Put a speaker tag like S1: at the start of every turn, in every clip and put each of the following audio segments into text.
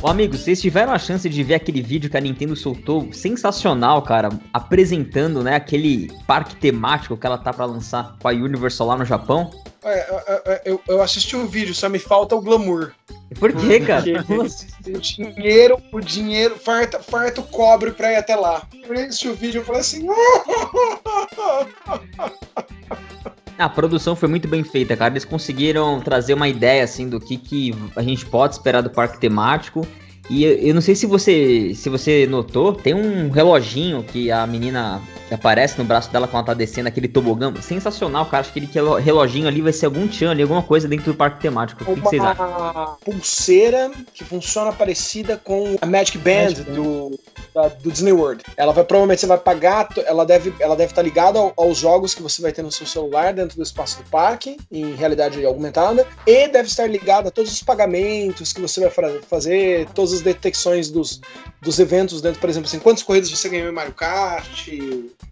S1: Ô, amigo, vocês tiveram a chance de ver aquele vídeo que a Nintendo soltou, sensacional, cara, apresentando, né, aquele parque temático que ela tá para lançar com a Universal lá no Japão?
S2: É, é, é, eu, eu assisti o um vídeo, só me falta o glamour.
S1: Por quê, cara?
S2: o dinheiro, o dinheiro, farta, farta o cobre pra ir até lá. Eu assisti o vídeo e falei assim.
S1: A produção foi muito bem feita, cara. Eles conseguiram trazer uma ideia assim do que, que a gente pode esperar do parque temático. E eu não sei se você se você notou, tem um reloginho que a menina aparece no braço dela quando ela tá descendo aquele tobogã. Sensacional, cara. Acho que aquele reloginho ali vai ser algum tchan ali, alguma coisa dentro do parque temático. O que, vocês acham?
S2: Uma pulseira que funciona parecida com a Magic Band, Magic Band. Do, da, do Disney World. Ela vai provavelmente você vai pagar, ela deve ela deve estar tá ligada aos jogos que você vai ter no seu celular dentro do espaço do parque, em realidade aumentada, e deve estar ligada a todos os pagamentos que você vai fazer, todas as detecções dos, dos eventos dentro, por exemplo, assim, quantas corridas você ganhou em Mario Kart,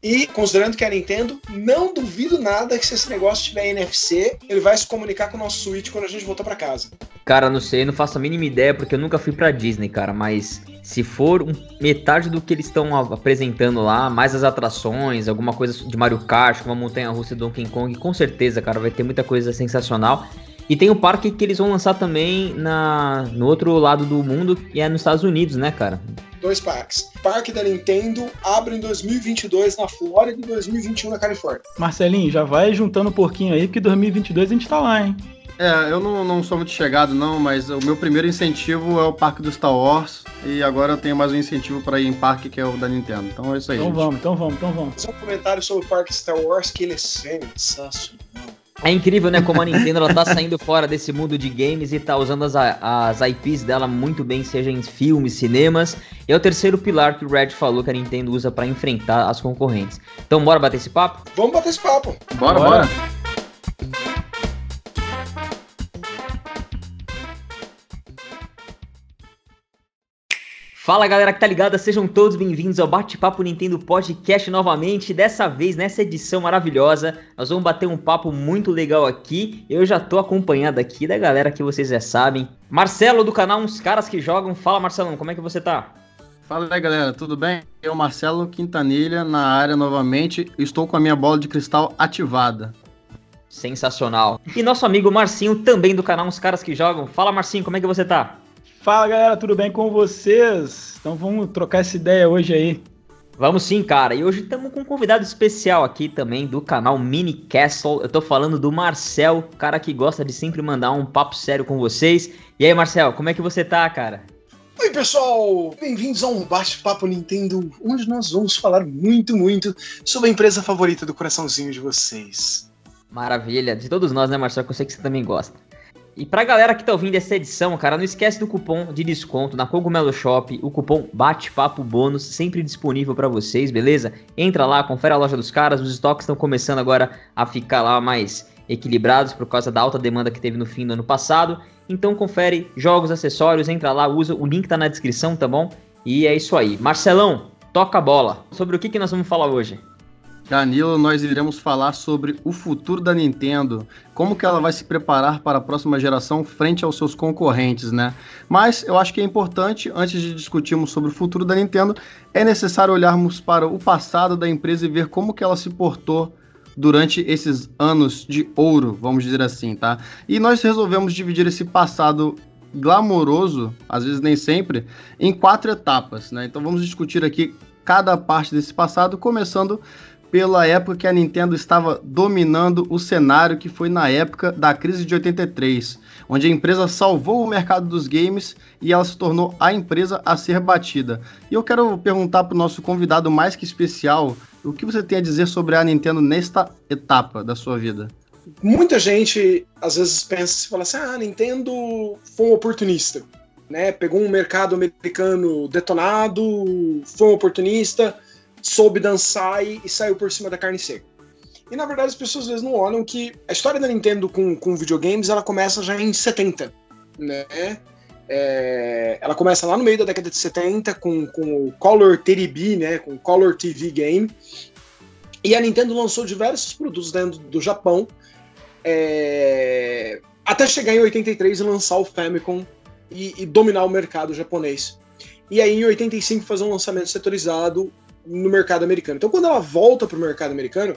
S2: e considerando que a Nintendo, não duvido nada que se esse negócio tiver NFC, ele vai se comunicar com o nosso Switch quando a gente voltar para casa.
S1: Cara, não sei, não faço a mínima ideia porque eu nunca fui para Disney, cara, mas se for um, metade do que eles estão apresentando lá, mais as atrações, alguma coisa de Mario Kart, uma montanha russa do Donkey Kong, com certeza, cara, vai ter muita coisa sensacional. E tem o parque que eles vão lançar também na, no outro lado do mundo, que é nos Estados Unidos, né, cara?
S2: dois parques. Parque da Nintendo abre em 2022 na Flórida e 2021 na Califórnia.
S3: Marcelinho, já vai juntando um pouquinho aí, porque 2022 a gente tá lá, hein?
S4: É, eu não, não sou muito chegado, não, mas o meu primeiro incentivo é o parque do Star Wars. E agora eu tenho mais um incentivo para ir em parque que é o da Nintendo. Então é isso aí.
S3: Então
S4: gente.
S3: vamos, então vamos, então vamos.
S2: Só um comentário sobre o parque Star Wars, que ele é sensacional.
S1: É incrível, né? Como a Nintendo ela tá saindo fora desse mundo de games e tá usando as, as IPs dela muito bem, seja em filmes, cinemas. E é o terceiro pilar que o Red falou que a Nintendo usa para enfrentar as concorrentes. Então, bora bater esse papo?
S2: Vamos bater esse papo.
S4: Bora, bora. bora.
S1: Fala galera que tá ligada, sejam todos bem-vindos ao Bate-Papo Nintendo Podcast novamente. Dessa vez, nessa edição maravilhosa, nós vamos bater um papo muito legal aqui. Eu já tô acompanhado aqui da galera que vocês já sabem. Marcelo do canal Uns Caras que Jogam. Fala Marcelão, como é que você tá?
S4: Fala aí galera, tudo bem? Eu, Marcelo Quintanilha, na área novamente. Estou com a minha bola de cristal ativada.
S1: Sensacional. E nosso amigo Marcinho, também do canal Uns Caras que Jogam. Fala Marcinho, como é que você tá?
S3: Fala galera, tudo bem com vocês? Então vamos trocar essa ideia hoje aí.
S1: Vamos sim, cara. E hoje estamos com um convidado especial aqui também do canal Mini Castle. Eu tô falando do Marcel, cara que gosta de sempre mandar um papo sério com vocês. E aí, Marcel, como é que você tá, cara?
S2: Oi, pessoal! Bem-vindos a um bate-papo Nintendo, onde nós vamos falar muito, muito sobre a empresa favorita do coraçãozinho de vocês.
S1: Maravilha, de todos nós, né, Marcel? Que eu sei que você também gosta. E pra galera que tá ouvindo essa edição, cara, não esquece do cupom de desconto na Cogumelo Shop, o cupom Bate-Papo Bônus, sempre disponível para vocês, beleza? Entra lá, confere a loja dos caras, os estoques estão começando agora a ficar lá mais equilibrados por causa da alta demanda que teve no fim do ano passado. Então confere jogos, acessórios, entra lá, usa, o link tá na descrição, tá bom? E é isso aí. Marcelão, toca a bola. Sobre o que, que nós vamos falar hoje?
S4: Danilo, nós iremos falar sobre o futuro da Nintendo, como que ela vai se preparar para a próxima geração frente aos seus concorrentes, né? Mas eu acho que é importante, antes de discutirmos sobre o futuro da Nintendo, é necessário olharmos para o passado da empresa e ver como que ela se portou durante esses anos de ouro, vamos dizer assim, tá? E nós resolvemos dividir esse passado glamouroso, às vezes nem sempre, em quatro etapas, né? Então vamos discutir aqui cada parte desse passado, começando pela época que a Nintendo estava dominando o cenário que foi na época da crise de 83, onde a empresa salvou o mercado dos games e ela se tornou a empresa a ser batida. E eu quero perguntar para o nosso convidado mais que especial, o que você tem a dizer sobre a Nintendo nesta etapa da sua vida?
S2: Muita gente às vezes pensa e fala assim: ah, a Nintendo foi um oportunista. Né, pegou um mercado americano detonado, foi um oportunista, soube dançar e, e saiu por cima da carne seca. E na verdade as pessoas às vezes não olham que a história da Nintendo com, com videogames ela começa já em 70, né? É, ela começa lá no meio da década de 70 com, com o Color TDB, né? Com o Color TV Game. E a Nintendo lançou diversos produtos dentro do Japão, é, até chegar em 83 e lançar o Famicom e, e dominar o mercado japonês. E aí, em 85, fazer um lançamento setorizado no mercado americano. Então, quando ela volta para o mercado americano,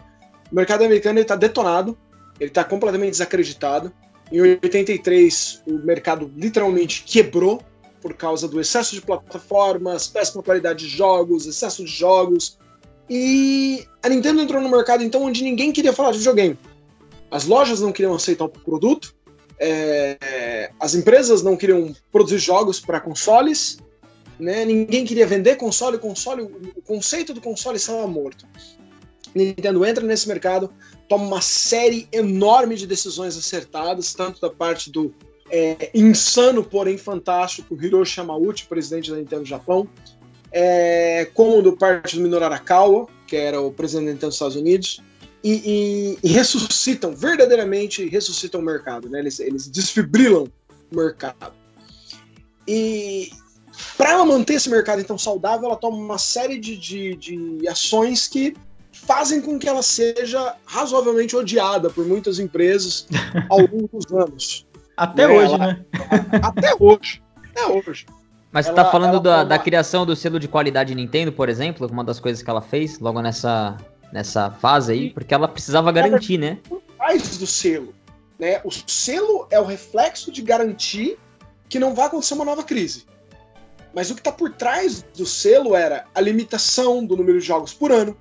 S2: o mercado americano está detonado, ele está completamente desacreditado. Em 83, o mercado literalmente quebrou por causa do excesso de plataformas, péssima qualidade de jogos, excesso de jogos. E a Nintendo entrou no mercado então onde ninguém queria falar de videogame. As lojas não queriam aceitar o produto, é, as empresas não queriam produzir jogos para consoles, né? ninguém queria vender console, console, o conceito do console estava morto. Nintendo entra nesse mercado, toma uma série enorme de decisões acertadas, tanto da parte do é, insano, porém fantástico Hiroshi Yamauchi, presidente da Nintendo Japão, é, como do parte do Minoru Arakawa, que era o presidente da Nintendo dos Estados Unidos, e, e, e, ressuscitam, verdadeiramente ressuscitam o mercado, né? eles, eles desfibrilam o mercado. E para ela manter esse mercado então saudável, ela toma uma série de, de, de ações que fazem com que ela seja razoavelmente odiada por muitas empresas ao longo dos anos.
S3: Até né? hoje, ela, né?
S2: Até hoje. Até hoje.
S1: Mas você tá falando da, da, criação do selo de qualidade Nintendo, por exemplo, uma das coisas que ela fez logo nessa, nessa fase aí, porque ela precisava garantir, né?
S2: Mais do selo. Né? O selo é o reflexo de garantir que não vai acontecer uma nova crise. Mas o que está por trás do selo era a limitação do número de jogos por ano.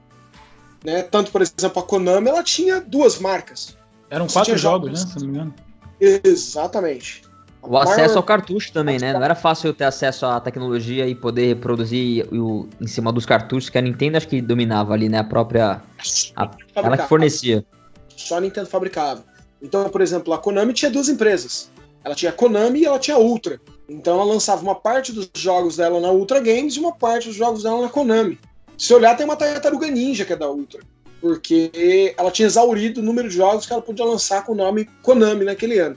S2: Né? Tanto, por exemplo, a Konami ela tinha duas marcas.
S3: Eram quatro jogos, jogos, né? Se não me engano.
S2: Exatamente.
S1: O acesso ao cartucho também, né? Não era fácil ter acesso à tecnologia e poder reproduzir o, em cima dos cartuchos, que a Nintendo acho que dominava ali, né? A própria. A, ela que fornecia.
S2: Só a Nintendo fabricava. Então, por exemplo, a Konami tinha duas empresas. Ela tinha a Konami e ela tinha a Ultra. Então ela lançava uma parte dos jogos dela na Ultra Games e uma parte dos jogos dela na Konami. Se olhar, tem uma Tartaruga Ninja que é da Ultra. Porque ela tinha exaurido o número de jogos que ela podia lançar com o nome Konami naquele ano.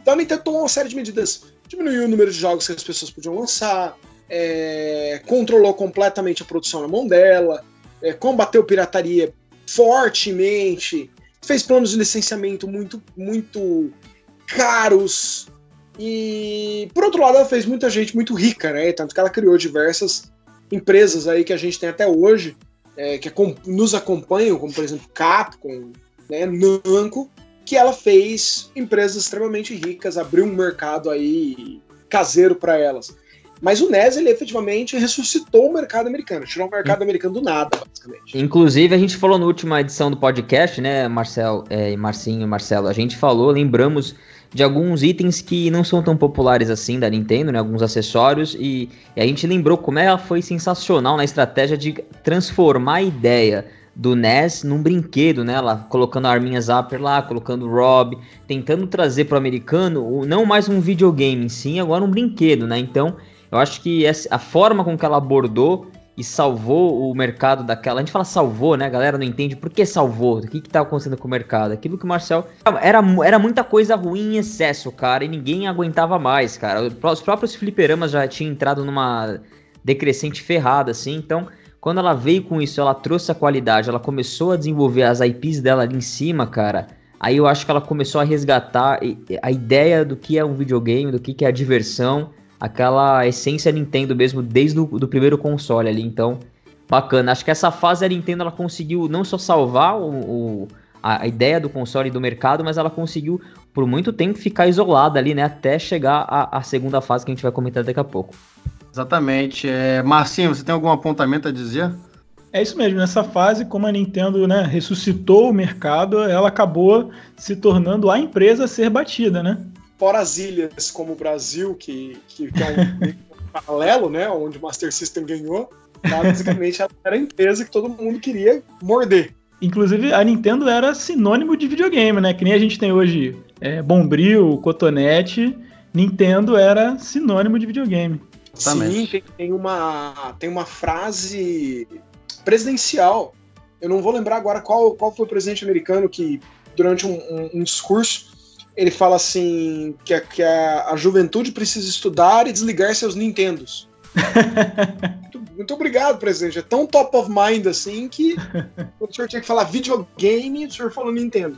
S2: Então a Nintendo tomou uma série de medidas. Diminuiu o número de jogos que as pessoas podiam lançar, é, controlou completamente a produção na mão dela, é, combateu pirataria fortemente, fez planos de licenciamento muito, muito caros. E, por outro lado, ela fez muita gente muito rica, né? Tanto que ela criou diversas empresas aí que a gente tem até hoje, é, que nos acompanham, como por exemplo Capcom, né, Namco, que ela fez empresas extremamente ricas, abriu um mercado aí caseiro para elas. Mas o NES, ele efetivamente ressuscitou o mercado americano, tirou o mercado americano do nada, basicamente.
S1: Inclusive, a gente falou na última edição do podcast, né, Marcel, é, Marcinho e Marcelo, a gente falou, lembramos de alguns itens que não são tão populares assim da Nintendo, né, alguns acessórios, e, e a gente lembrou como ela foi sensacional na estratégia de transformar a ideia do NES num brinquedo, né? Colocando a Arminha Zapper lá, colocando o Rob, tentando trazer para o americano não mais um videogame, sim agora um brinquedo, né? Então, eu acho que essa, a forma com que ela abordou e salvou o mercado daquela. A gente fala salvou, né? A galera não entende por que salvou, o que, que tá acontecendo com o mercado. Aquilo que o Marcel. Era, era muita coisa ruim em excesso, cara, e ninguém aguentava mais, cara. Os próprios fliperamas já tinham entrado numa decrescente ferrada, assim, então quando ela veio com isso, ela trouxe a qualidade, ela começou a desenvolver as IPs dela ali em cima, cara. Aí eu acho que ela começou a resgatar a ideia do que é um videogame, do que é a diversão, aquela essência Nintendo mesmo, desde o do primeiro console ali. Então, bacana. Acho que essa fase a Nintendo ela conseguiu não só salvar o, o a, a, ideia do console e do mercado, mas ela conseguiu por muito tempo ficar isolada ali, né? Até chegar à segunda fase que a gente vai comentar daqui a pouco.
S4: Exatamente. É, Marcinho, você tem algum apontamento a dizer?
S3: É isso mesmo, nessa fase, como a Nintendo né, ressuscitou o mercado, ela acabou se tornando a empresa a ser batida, né?
S2: Fora as ilhas como o Brasil, que, que, que é um paralelo, né? Onde o Master System ganhou, basicamente ela era a empresa que todo mundo queria morder.
S3: Inclusive, a Nintendo era sinônimo de videogame, né? Que nem a gente tem hoje é, Bombril, Cotonete. Nintendo era sinônimo de videogame.
S2: Sim, tem, tem, uma, tem uma frase presidencial. Eu não vou lembrar agora qual, qual foi o presidente americano que, durante um, um, um discurso, ele fala assim: que, a, que a, a juventude precisa estudar e desligar seus Nintendos. muito, muito, obrigado, presidente. É tão top of mind assim que quando o senhor tinha que falar videogame, o senhor falou Nintendo.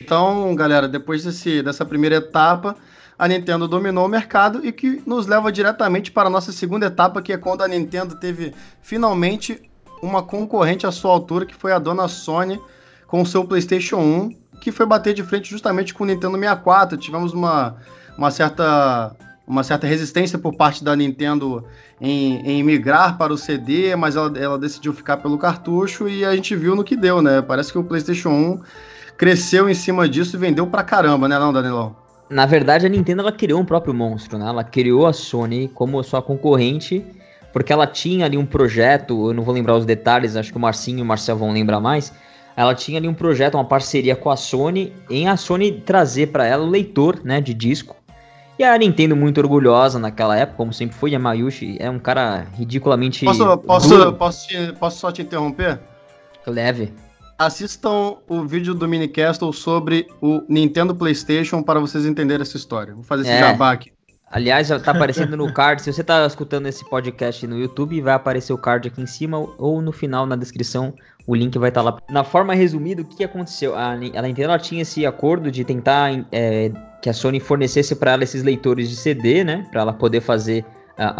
S4: Então, galera, depois desse, dessa primeira etapa, a Nintendo dominou o mercado e que nos leva diretamente para a nossa segunda etapa, que é quando a Nintendo teve finalmente uma concorrente à sua altura, que foi a dona Sony com o seu PlayStation 1, que foi bater de frente justamente com o Nintendo 64. Tivemos uma, uma certa uma certa resistência por parte da Nintendo em, em migrar para o CD, mas ela, ela decidiu ficar pelo cartucho e a gente viu no que deu, né? Parece que o PlayStation 1 cresceu em cima disso e vendeu pra caramba, né, não, Danilão?
S1: Na verdade, a Nintendo ela criou um próprio monstro, né? Ela criou a Sony como sua concorrente, porque ela tinha ali um projeto, eu não vou lembrar os detalhes, acho que o Marcinho e o Marcel vão lembrar mais. Ela tinha ali um projeto, uma parceria com a Sony, em a Sony trazer para ela o leitor, né, de disco. E a Nintendo muito orgulhosa naquela época, como sempre foi, Yamayushi é um cara ridiculamente
S4: Posso, posso, posso, te, posso só te interromper?
S1: Leve.
S4: Assistam o vídeo do Minicastle sobre o Nintendo PlayStation para vocês entenderem essa história. Vou fazer esse
S1: É.
S4: jabá aqui.
S1: Aliás, já tá aparecendo no card. Se você tá escutando esse podcast no YouTube, vai aparecer o card aqui em cima ou no final na descrição. O link vai estar lá. Na forma resumida, o que aconteceu? A, a Nintendo tinha esse acordo de tentar é, que a Sony fornecesse para ela esses leitores de CD, né? Para ela poder fazer a-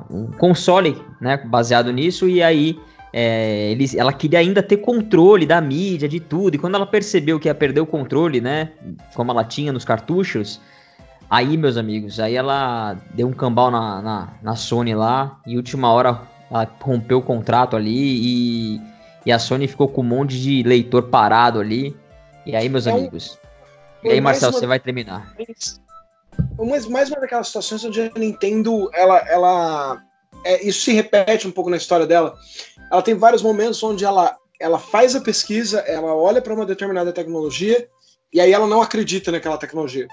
S1: a- um console, né? Baseado nisso. E aí é, eles, ela queria ainda ter controle da mídia, de tudo. E quando ela percebeu que ia perder o controle, né? Como ela tinha nos cartuchos. Aí, meus amigos, aí ela deu um cambal na, na, na Sony lá, e última hora ela rompeu o contrato ali e, e a Sony ficou com um monte de leitor parado ali. E aí, meus
S2: Então,
S1: amigos? E aí,
S2: mais
S1: Marcel,
S2: uma-
S1: você vai terminar.
S2: mais, mais uma daquelas situações onde a Nintendo, ela, ela é, isso se repete um pouco na história dela. Ela tem vários momentos onde ela, ela faz a pesquisa, ela olha para uma determinada tecnologia e aí ela não acredita naquela tecnologia.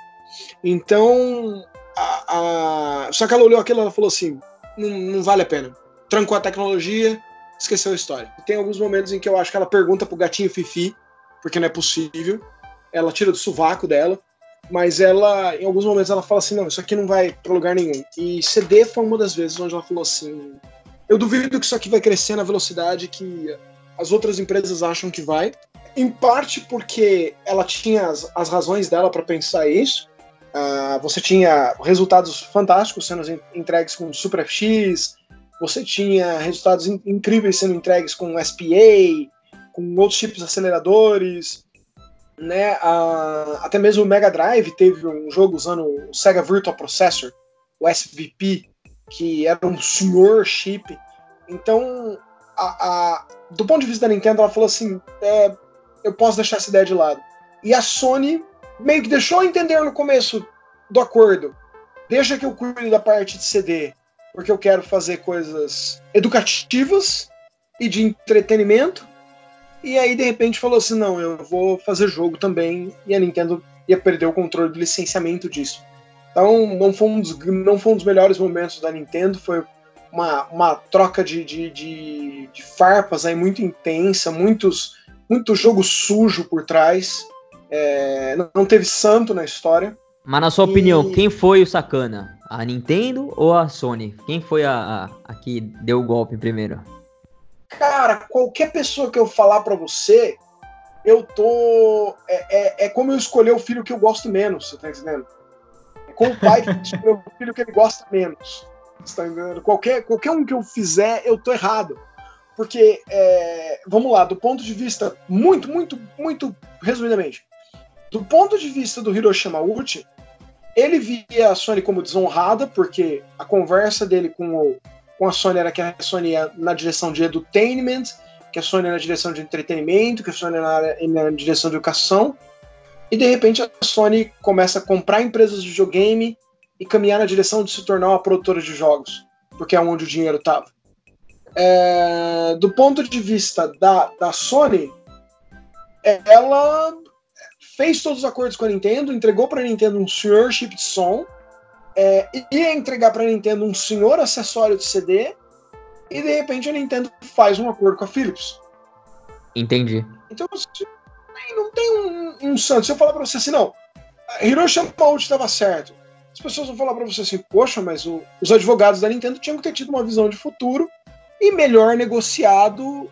S2: Então, a, a- só que ela olhou aquilo e falou assim, não, não vale a pena. Trancou a tecnologia, esqueceu a história. Tem alguns momentos em que eu acho que ela pergunta pro gatinho Fifi, porque não é possível. Ela tira do sovaco dela mas ela, em alguns momentos, ela fala assim: não, isso aqui não vai para lugar nenhum. E CD foi uma das vezes onde ela falou assim: eu duvido que isso aqui vai crescer na velocidade que as outras empresas acham que vai. Em parte porque ela tinha as, as razões dela para pensar isso. Ah, você tinha resultados fantásticos sendo en- entregues com Super FX, você tinha resultados in- incríveis sendo entregues com SPA, com outros tipos de aceleradores né, a- até mesmo o Mega Drive teve um jogo usando o Sega Virtual Processor, o SVP, que era um senhor chip. Então, a- a- do ponto de vista da Nintendo, ela falou assim: é, eu posso deixar essa ideia de lado. E a Sony meio que deixou entender no começo do acordo: deixa que eu cuide da parte de CD, porque eu quero fazer coisas educativas e de entretenimento. E aí, de repente, falou assim: não, eu vou fazer jogo também. E a Nintendo ia perder o controle do licenciamento disso. Então, não foi um dos, não foi um dos melhores momentos da Nintendo. Foi uma, uma troca de, de, de, de farpas aí muito intensa, muitos, muito jogo sujo por trás. É, não- teve santo na história.
S1: Mas na sua
S2: E-
S1: opinião, quem foi o sacana? A Nintendo ou a Sony? Quem foi a, a, a que deu o golpe primeiro?
S2: Cara, qualquer pessoa que eu falar pra você, eu tô. É, é, é como eu escolher o filho que eu gosto menos, você tá entendendo? É como o pai que escolher o filho que ele gosta menos. Você tá entendendo? Qualquer, qualquer um que eu fizer, eu tô errado. Porque, é, vamos lá, do ponto de vista, muito, muito, muito resumidamente, do ponto de vista do Hiroshi Yamauchi, ele via a Sony como desonrada, porque a conversa dele com o, com a Sony era que a Sony ia na direção de edutainment, que a Sony ia na direção de entretenimento, que a Sony ia na, na direção de educação. E de repente a Sony começa a comprar empresas de videogame e caminhar na direção de se tornar uma produtora de jogos, porque é onde o dinheiro estava. do ponto de vista da, da Sony, ela fez todos os acordos com a Nintendo, entregou para a Nintendo um senhor chip de som, é, ia entregar para a Nintendo um senhor acessório de CD e de repente a Nintendo faz um acordo com a Philips.
S1: Entendi.
S2: Então assim, não tem um, um santo. Se eu falar para você assim, não, Hiroshi Yamauchi estava certo. As pessoas vão falar para você assim, poxa, mas o- os advogados da Nintendo tinham que ter tido uma visão de futuro e melhor negociado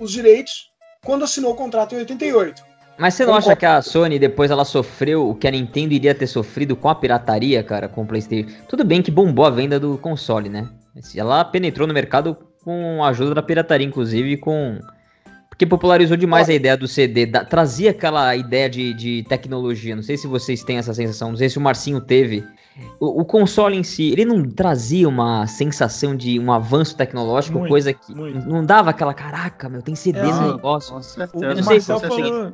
S2: os direitos quando assinou o contrato em 88.
S1: Mas você não acha que a Sony depois ela sofreu o que a Nintendo iria ter sofrido com a pirataria, cara, com o PlayStation? Tudo bem que bombou a venda do console, né? Ela penetrou no mercado com a ajuda da pirataria, inclusive com porque popularizou demais a ideia do CD, da, trazia aquela ideia de, de tecnologia. Não sei se vocês têm essa sensação, não sei se o Marcinho teve. O, o console em si, ele não trazia uma sensação de um avanço tecnológico, muito, coisa que muito. não dava aquela, caraca, meu, tem CD é, no negócio. Com certeza.
S4: Eu não sei se você falou...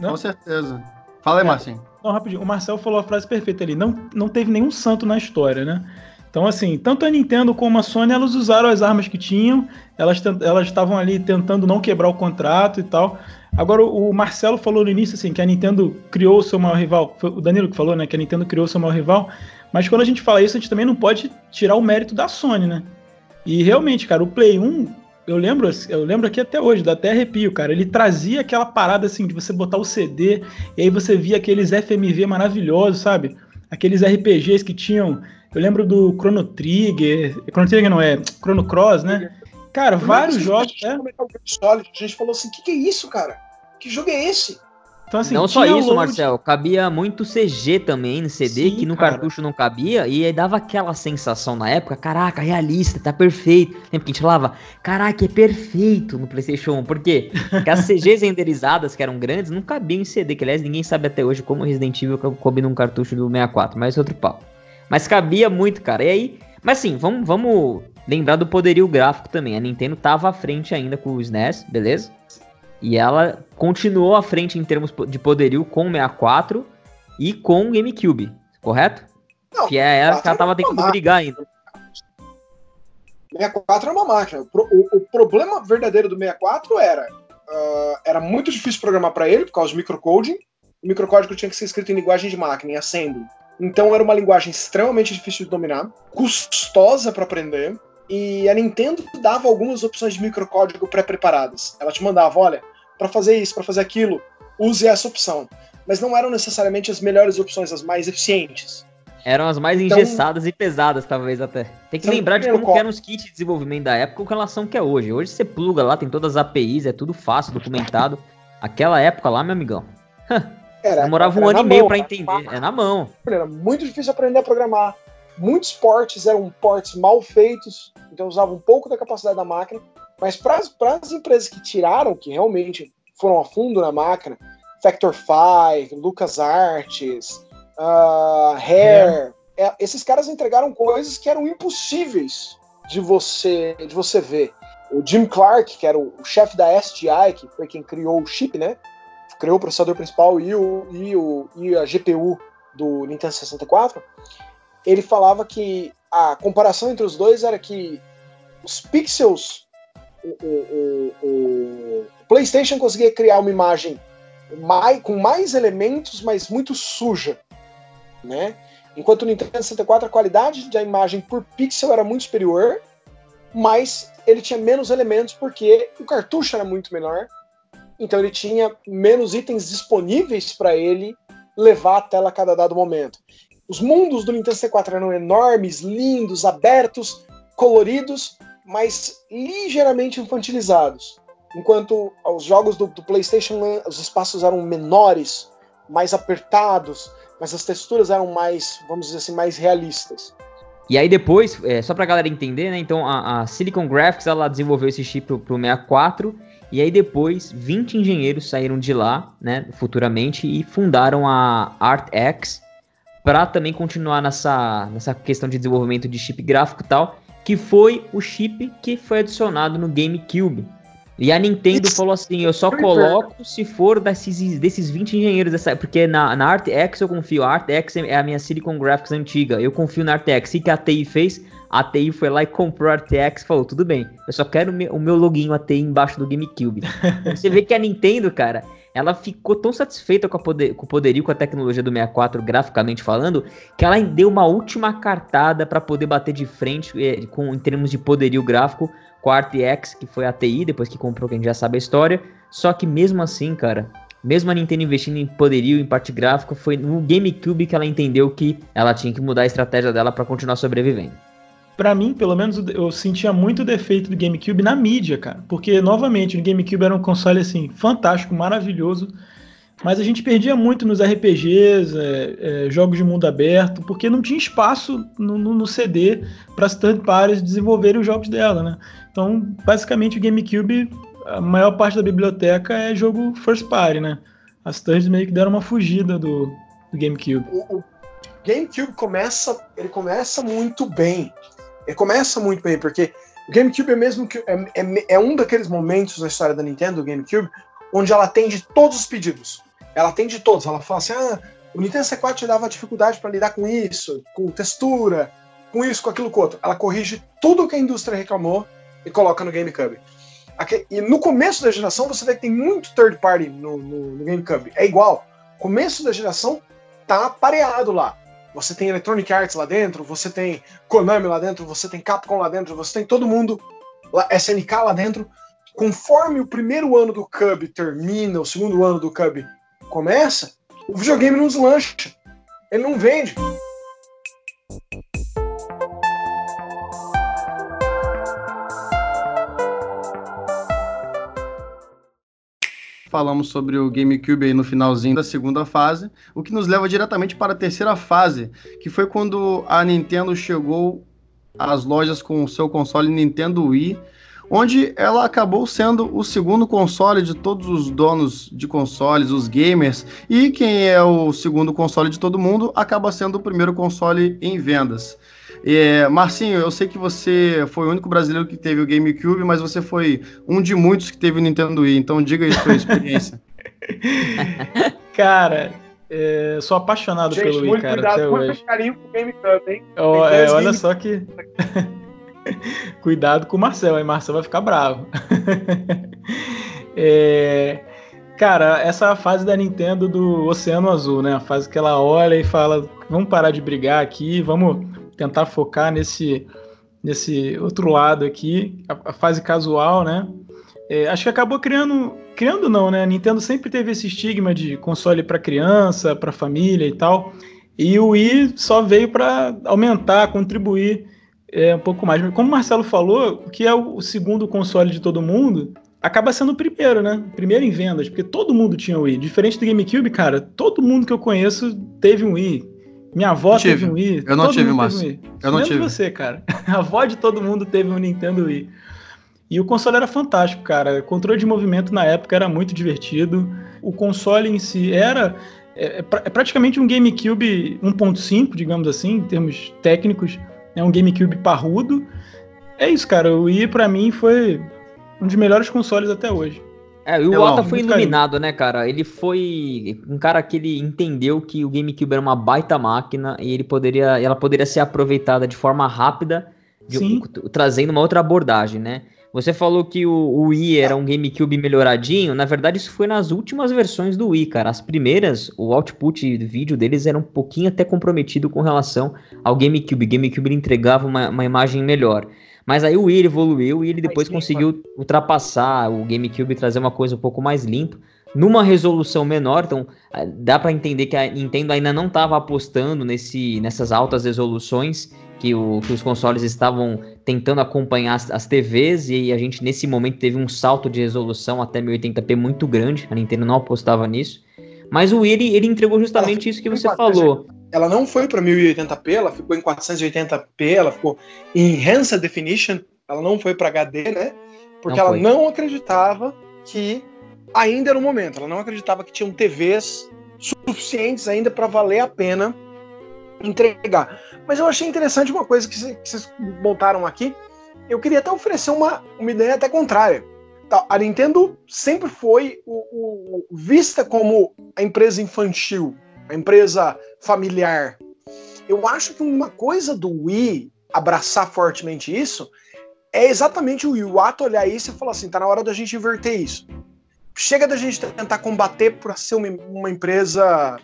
S4: Com certeza. Fala aí, é, Marcinho.
S3: Não, rapidinho. O Marcel falou a frase perfeita ali. Não, não teve nenhum santo na história, né? Então, assim, tanto a Nintendo como a Sony, elas usaram as armas que tinham, elas elas estavam ali tentando não quebrar o contrato e tal. Agora, o Marcelo falou no início, assim, que a Nintendo criou o seu maior rival, foi o Danilo que falou, né, que a Nintendo criou o seu maior rival, mas quando a gente fala isso, a gente também não pode tirar o mérito da Sony, né? E realmente, cara, o Play 1, eu lembro, eu lembro aqui até hoje, dá até arrepio, cara. Ele trazia aquela parada assim de você botar o CD e aí você via aqueles FMV maravilhosos, sabe? Aqueles RPGs que tinham eu lembro do Chrono Trigger. Chrono Trigger não é? Chrono Cross, né? Cara, vários jogos.
S2: A gente, é. a gente falou assim: o que, que é isso, cara? Que jogo é esse?
S1: Então, assim, não só isso. Marcel, cabia muito CG também no CD, Sim, que no cara. cartucho não cabia, e aí dava aquela sensação na época, caraca, realista, tá perfeito. Lembra que a gente falava, caraca, é perfeito no PlayStation 1, por quê? Porque as CGs renderizadas, que eram grandes, não cabiam em CD, que aliás ninguém sabe até hoje como Resident Evil coube num cartucho do 64, mas é outro pau. Mas cabia muito, cara. E aí. Mas assim, vamos, vamos lembrar do poderio gráfico também. A Nintendo tava à frente ainda com o SNES, beleza? E ela continuou à frente em termos de poderio com o 64 e com o GameCube, correto? Não, que é ela que ela tava tentando brigar ainda.
S2: 64 é uma máquina. O, o, problema verdadeiro do 64 era uh, era muito difícil programar para ele por causa do microcoding. O microcódigo tinha que ser escrito em linguagem de máquina, em assembly. Então era uma linguagem extremamente difícil de dominar, custosa para aprender, e a Nintendo dava algumas opções de microcódigo pré-preparadas. Ela te mandava, olha, para fazer isso, para fazer aquilo, use essa opção. Mas não eram necessariamente as melhores opções, as mais eficientes.
S1: Eram as mais então, engessadas e pesadas, talvez até. Tem que lembrar de como eram os kits de desenvolvimento da época com relação que é hoje. Hoje você pluga lá, tem todas as APIs, é tudo fácil, documentado. Aquela época lá, meu amigão. Era, Demorava um ano e meio para entender. É na mão.
S2: Era muito difícil aprender a programar. Muitos ports eram ports mal feitos, então usavam um pouco da capacidade da máquina. Mas para as empresas que tiraram, que realmente foram a fundo na máquina, Factor 5, LucasArts, uh, Hair, é. É, esses caras entregaram coisas que eram impossíveis de você, de você ver. O Jim Clark, que era o, o chefe da STI, que foi quem criou o chip, né? criou o processador principal e, o, e, o, e a GPU do Nintendo 64, ele falava que a comparação entre os dois era que os pixels, o, o, o PlayStation conseguia criar uma imagem mais, com mais elementos, mas muito suja, né? Enquanto o Nintendo 64 a qualidade da imagem por pixel era muito superior, mas ele tinha menos elementos porque o cartucho era muito menor então ele tinha menos itens disponíveis para ele levar a tela a cada dado momento. Os mundos do Nintendo 64 eram enormes, lindos, abertos, coloridos, mas ligeiramente infantilizados. Enquanto os jogos do, do PlayStation, os espaços eram menores, mais apertados, mas as texturas eram mais, vamos dizer assim, mais realistas.
S1: E aí depois, é, só pra galera entender, né? Então a, a Silicon Graphics ela desenvolveu esse chip pro, pro 64 e aí depois 20 engenheiros saíram de lá, né, futuramente e fundaram a ArtX para também continuar nessa, nessa questão de desenvolvimento de chip gráfico e tal, que foi o chip que foi adicionado no GameCube. E a Nintendo falou assim: eu só coloco se for desses, desses 20 engenheiros dessa. Porque na, na ArtX eu confio. A ArtX é a minha Silicon Graphics antiga. Eu confio na ArtX. E que a TI fez, a TI foi lá e comprou a RTX e falou: tudo bem, eu só quero o meu login ATI embaixo do GameCube. Você vê que a Nintendo, cara, ela ficou tão satisfeita com, poder, com o poderio, com a tecnologia do 64, graficamente falando, que ela deu uma última cartada para poder bater de frente é, com, em termos de poderio gráfico com a RTX, que foi a TI, depois que comprou, que a gente já sabe a história. Só que mesmo assim, cara, mesmo a Nintendo investindo em poderio, em parte gráfica, foi no GameCube que ela entendeu que ela tinha que mudar a estratégia dela para continuar sobrevivendo
S3: para mim, pelo menos, eu sentia muito defeito do GameCube na mídia, cara. Porque, novamente, o GameCube era um console, assim, fantástico, maravilhoso. Mas a gente perdia muito nos RPGs, é, é, jogos de mundo aberto, porque não tinha espaço no, no, no CD para as third parties desenvolverem os jogos dela, né? Então, basicamente, o GameCube, a maior parte da biblioteca é jogo first party, né? As thirds meio que deram uma fugida do, do GameCube.
S2: O, o GameCube começa, ele começa muito bem. Começa muito bem, porque o GameCube é mesmo que é, é, é um daqueles momentos da história da Nintendo, o GameCube, onde ela atende todos os pedidos. Ela atende todos. Ela fala assim: ah, o Nintendo C4 te dava dificuldade para lidar com isso, com textura, com isso, com aquilo, com outro. Ela corrige tudo que a indústria reclamou e coloca no GameCube. E no começo da geração você vê que tem muito third party no, no, no GameCube. É igual. Começo da geração tá pareado lá. Você tem Electronic Arts lá dentro, você tem Konami lá dentro, você tem Capcom lá dentro, você tem todo mundo, lá, SNK lá dentro. Conforme o primeiro ano do Cub termina, o segundo ano do Cub começa, o videogame não deslancha. Ele não vende.
S4: Falamos sobre o GameCube aí no finalzinho da segunda fase, o que nos leva diretamente para a terceira fase, que foi quando a Nintendo chegou às lojas com o seu console Nintendo Wii onde ela acabou sendo o segundo console de todos os donos de consoles, os gamers, e quem é o segundo console de todo mundo acaba sendo o primeiro console em vendas. É, Marcinho, eu sei que você foi o único brasileiro que teve o GameCube, mas você foi um de muitos que teve o Nintendo Wii, então diga aí sua experiência.
S3: cara, é, sou apaixonado
S2: Gente,
S3: pelo Wii, cara,
S2: cuidado,
S3: até
S2: muito
S3: hoje.
S2: carinho com o GameCube, hein?
S3: Oh, é, olha só que. Cuidado com o Marcel, aí Marcel vai ficar bravo. É, Cara, essa fase da Nintendo do Oceano Azul, né? A fase que ela olha e fala: vamos parar de brigar aqui, vamos tentar focar nesse, nesse outro lado aqui, a, a fase casual, né? É, acho que acabou criando. Criando não, né? A Nintendo sempre teve esse estigma de console para criança, para família e tal. E o Wii só veio para aumentar, contribuir é, um pouco mais. Como o Marcelo falou, o que é o segundo console de todo mundo, acaba sendo o primeiro, né? Primeiro em vendas, porque todo mundo tinha o Wii. Diferente do GameCube, cara, todo mundo que eu conheço teve um Wii. Minha avó
S4: Eu tive.
S3: teve um Wii.
S4: Eu não tive,
S3: teve um.
S4: Eu não
S3: Menos
S4: tive.
S3: você, cara. A avó de todo mundo teve um Nintendo Wii. E o console era fantástico, cara. O controle de movimento na época era muito divertido. O console em si era é, é é praticamente um GameCube 1.5, digamos assim, em termos técnicos. É um GameCube parrudo. É isso, cara. O Wii pra mim foi um dos melhores consoles até hoje.
S1: É, o Ota foi iluminado, né, cara? Ele foi um cara que ele entendeu que o GameCube era uma baita máquina e ele poderia, ela poderia ser aproveitada de forma rápida, de- trazendo uma outra abordagem, né? Você falou que o, o Wii era um GameCube melhoradinho. Na verdade, isso foi nas últimas versões do Wii, cara. As primeiras, o output de vídeo deles era um pouquinho até comprometido com relação ao GameCube. O GameCube entregava uma, uma imagem melhor. Mas aí o Wii evoluiu e ele depois conseguiu ultrapassar o GameCube e trazer uma coisa um pouco mais limpa. Numa resolução menor, então ah, dá pra entender que a Nintendo ainda não estava apostando nesse, nessas altas resoluções que, o- que os consoles estavam tentando acompanhar as, as TVs, e a gente nesse momento teve um salto de resolução até 1080p muito grande, a Nintendo não apostava nisso. Mas o Wii, ele, ele entregou justamente isso que você falou.
S2: Ela não foi para 1080p, ela ficou em 480p, ela ficou em Enhanced Definition, ela não foi para HD, né? Porque
S1: Não
S2: ela não acreditava que ainda era o momento, ela não acreditava que tinham TVs suficientes ainda para valer a pena entregar. Mas eu achei interessante uma coisa que vocês montaram aqui. Eu queria até oferecer uma, uma ideia até contrária. Tá, A Nintendo sempre foi o- o- vista como a empresa infantil, a empresa familiar. Eu acho que uma coisa do Wii abraçar fortemente isso é exatamente o Iwata olhar isso e falar assim, tá na hora da gente inverter isso. Chega da gente tentar combater por ser uma, uma empresa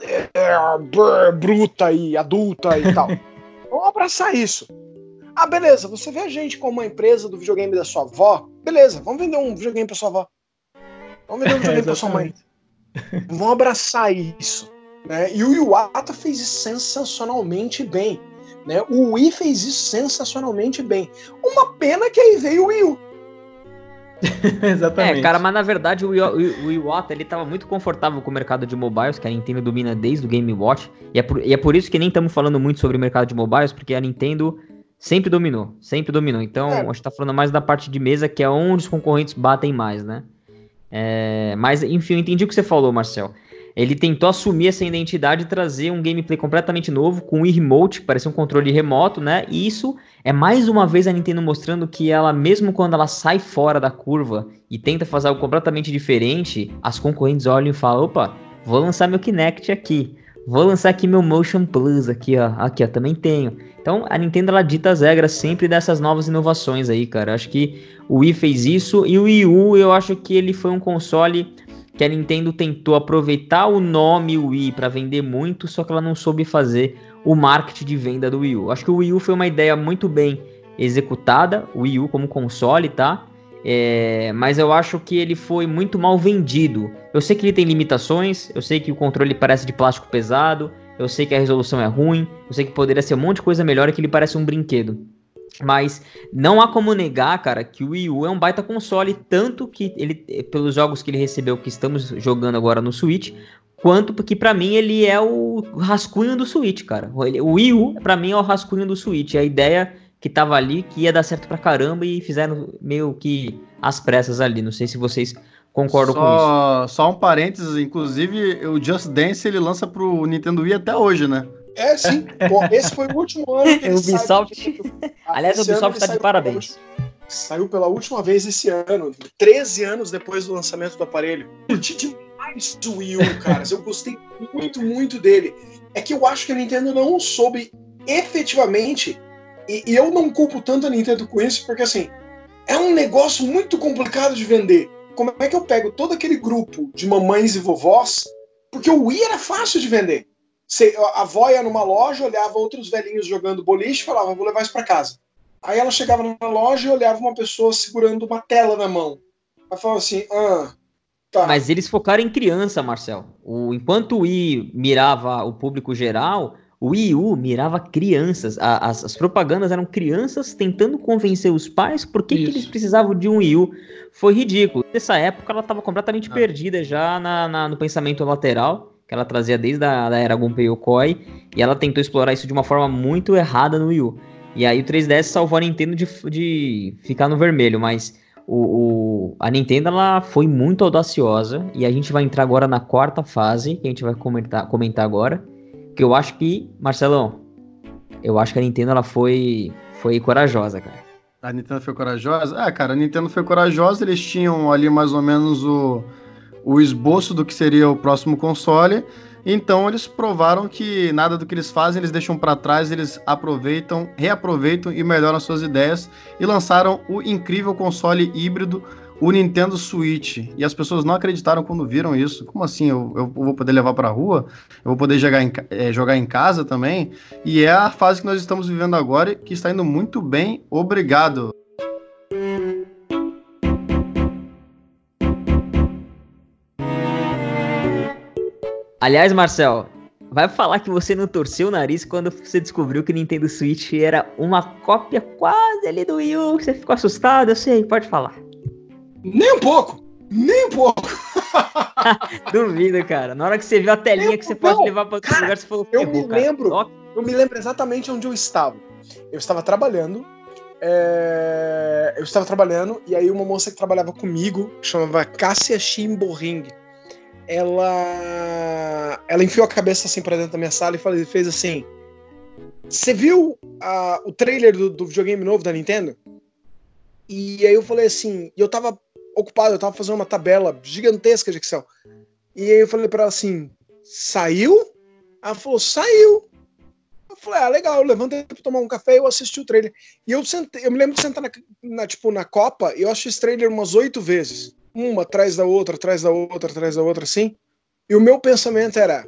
S2: é, é, br- bruta e adulta e tal. Vamos abraçar isso. Ah, beleza, você vê a gente como uma empresa do videogame da sua avó? Beleza, vamos vender um videogame pra sua avó. Vamos vender um videogame pra sua mãe. Vão abraçar isso. Né? E o Iwata fez isso sensacionalmente bem. Né? O Wii fez isso sensacionalmente bem. Uma pena que aí veio o Wii U.
S1: Exatamente. É, cara, mas na verdade o, o, o Iwata, ele tava muito confortável com o mercado de mobiles, que a Nintendo domina desde o Game Watch, e é por, e é por isso que nem estamos falando muito sobre o mercado de mobiles, porque a Nintendo sempre dominou, sempre dominou. Então, é. a gente tá falando mais da parte de mesa, que é onde os concorrentes batem mais, né? É, mas, enfim, eu entendi o que você falou, Marcel. Ele tentou assumir essa identidade e trazer um gameplay completamente novo, com o remote, que parecia um controle remoto, né? E isso é mais uma vez a Nintendo mostrando que ela, mesmo quando ela sai fora da curva e tenta fazer algo completamente diferente, as concorrentes olham e falam: opa, vou lançar meu Kinect aqui. Vou lançar aqui meu Motion Plus aqui, ó. Aqui, ó, também tenho. Então, a Nintendo, ela dita as regras sempre dessas novas inovações aí, cara. Acho que o Wii fez isso e o Wii U, eu acho que ele foi um console que a Nintendo tentou aproveitar o nome Wii para vender muito, só que ela não soube fazer o marketing de venda do Wii U. Acho que o Wii U foi uma ideia muito bem executada, o Wii U como console, tá? É, mas eu acho que ele foi muito mal vendido. Eu sei que ele tem limitações, eu sei que o controle parece de plástico pesado, eu sei que a resolução é ruim, eu sei que poderia ser um monte de coisa melhor e que ele parece um brinquedo. Mas não há como negar, cara, que o Wii U é um baita console, tanto que ele, pelos jogos que ele recebeu, que estamos jogando agora no Switch, quanto porque para mim ele é o rascunho do Switch, cara. O Wii U, pra mim, é o rascunho do Switch. A ideia que tava ali, que ia dar certo pra caramba e fizeram meio que as pressas ali. Não sei se vocês concordam só, com
S4: isso. Só um parênteses, inclusive o Just Dance ele lança pro Nintendo Wii até hoje, né?
S2: É, sim. Bom, esse foi o último ano que ele
S1: Ubisoft. Saiu. Aliás, o Ubisoft tá de parabéns.
S2: Saiu pela última vez esse ano, 13 anos depois do lançamento do aparelho. Curti demais o Wii U, cara. Eu gostei muito, muito dele. É que eu acho que a Nintendo não soube efetivamente, e, e eu não culpo tanto a Nintendo com isso, porque assim, é um negócio muito complicado de vender. Como é que eu pego todo aquele grupo de mamães e vovós? Porque o Wii era fácil de vender. A avó ia numa loja, olhava outros velhinhos jogando boliche e falava, vou levar isso para casa. Aí ela chegava na loja e olhava uma pessoa segurando uma tela na mão. Ela falava assim, ah,
S1: tá. Mas eles focaram em criança, Marcel. O, enquanto o Wii mirava o público geral, o Wii U mirava crianças. A, as, as, propagandas eram crianças tentando convencer os pais por que, que eles precisavam de um Wii U. Foi ridículo. Nessa época ela estava completamente ah. perdida já na, na, no pensamento lateral que ela trazia desde a da era Gunpei Yokoi, e ela tentou explorar isso de uma forma muito errada no Wii U. E aí o 3DS salvou a Nintendo de, de ficar no vermelho, mas o, o, a Nintendo ela foi muito audaciosa, e a gente vai entrar agora na quarta fase, que a gente vai comentar, comentar agora, que eu acho que, Marcelão, eu acho que a Nintendo ela foi, foi corajosa, cara.
S4: A Nintendo foi corajosa? Ah, cara, a Nintendo foi corajosa, eles tinham ali mais ou menos o o esboço do que seria o próximo console. Então eles provaram que nada do que eles fazem eles deixam para trás, eles aproveitam, reaproveitam e melhoram suas ideias e lançaram o incrível console híbrido, o Nintendo Switch. E as pessoas não acreditaram quando viram isso. Como assim? Eu, eu vou poder levar para rua? Eu vou poder jogar em, é, jogar em casa também? E é a fase que nós estamos vivendo agora que está indo muito bem. Obrigado.
S1: Aliás, Marcel, vai falar que você não torceu o nariz quando você descobriu que Nintendo Switch era uma cópia quase ali do Wii U, você ficou assustado? Eu sei, pode falar.
S2: Nem um pouco! Nem um pouco!
S1: Duvido, cara. Na hora que você viu a telinha Nem que você pode levar para outro cara, lugar, você falou,
S2: eu me cara. lembro, eu me lembro exatamente onde eu estava. Eu estava trabalhando, é... eu estava trabalhando e aí uma moça que trabalhava comigo chamava Cássia Shimboring ela ela enfiou a cabeça assim para dentro da minha sala e fez assim: Você viu uh, o trailer do, do, videogame novo da Nintendo? E aí eu falei assim, e eu tava ocupado, eu tava fazendo uma tabela gigantesca de Excel. E aí eu falei para ela assim: Saiu? Ela falou: Saiu. Eu falei, ah, legal, levantei pra tomar um café e eu assisti o trailer. E eu sentei, eu me lembro de sentar na, na tipo, na Copa, e eu assisti esse trailer umas oito vezes uma atrás da outra, atrás da outra, atrás da outra, assim. E o meu pensamento era: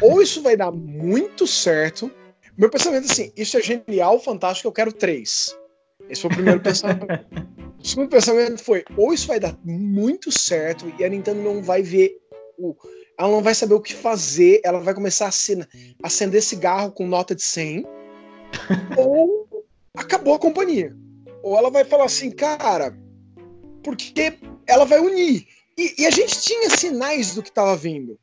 S2: ou isso vai dar muito certo. Meu pensamento assim: isso é genial, fantástico, eu quero três. Esse foi o primeiro pensamento. o segundo pensamento foi: ou isso vai dar muito certo e a Nintendo não vai ver o. Ela não vai saber o que fazer, ela vai começar a acender cigarro com nota de 100, ou acabou a companhia. Ou ela vai falar assim, cara, porque ela vai unir. E, e a gente tinha sinais do que estava vindo.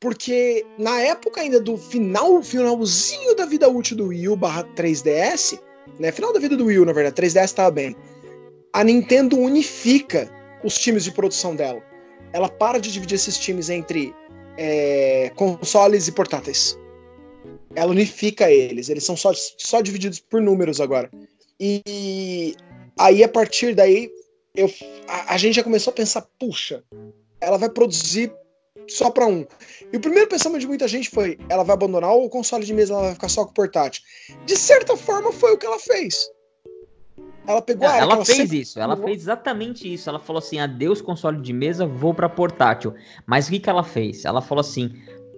S2: Porque na época ainda do final, finalzinho da vida útil do Wii U barra 3DS, né? Final da vida do Wii U, na verdade, 3DS estava bem. A Nintendo unifica os times de produção dela. Ela para de dividir esses times entre é, consoles e portáteis. Ela unifica eles. Eles são só, só divididos por números agora. E aí, a partir daí, eu, a, a gente já começou a pensar: puxa, ela vai produzir só para um. E o primeiro pensamento de muita gente foi: ela vai abandonar o console de mesa, ela vai ficar só com o portátil. De certa forma, foi o que ela fez.
S1: Ela pegou a Ela, ela fez sempre... isso, ela fez exatamente isso. Ela falou assim: adeus, console de mesa, vou para portátil. Mas o que, que ela fez? Ela falou assim: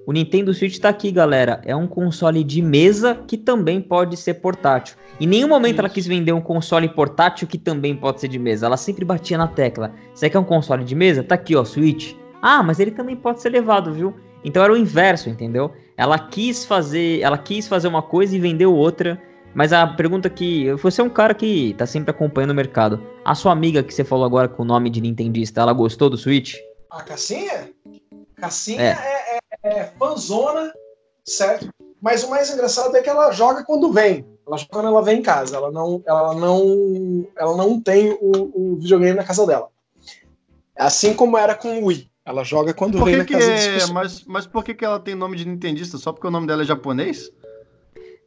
S1: o Nintendo Switch tá aqui, galera. É um console de mesa que também pode ser portátil. Em nenhum momento Isso. ela quis vender um console portátil que também pode ser de mesa. Ela sempre batia na tecla. Você quer um console de mesa? Tá aqui, ó, Switch. Ah, mas ele também pode ser levado, viu? Então era o inverso, entendeu? Ela quis fazer, ela quis fazer uma coisa e vendeu outra. Mas a pergunta que. Você é um cara que tá sempre acompanhando o mercado. A sua amiga que você falou agora com o nome de Nintendista, ela gostou do Switch?
S2: A Cassinha? Cassinha é, é, é, é fanzona, certo? Mas o mais engraçado é que ela joga quando vem. Ela joga quando ela vem em casa. Ela não, ela não, ela não tem o, o videogame na casa dela. Assim como era com o Wii. Ela joga quando
S4: por
S2: vem na casa
S4: é... mas, mas por que, que ela tem nome de Nintendista? Só porque o nome dela é japonês?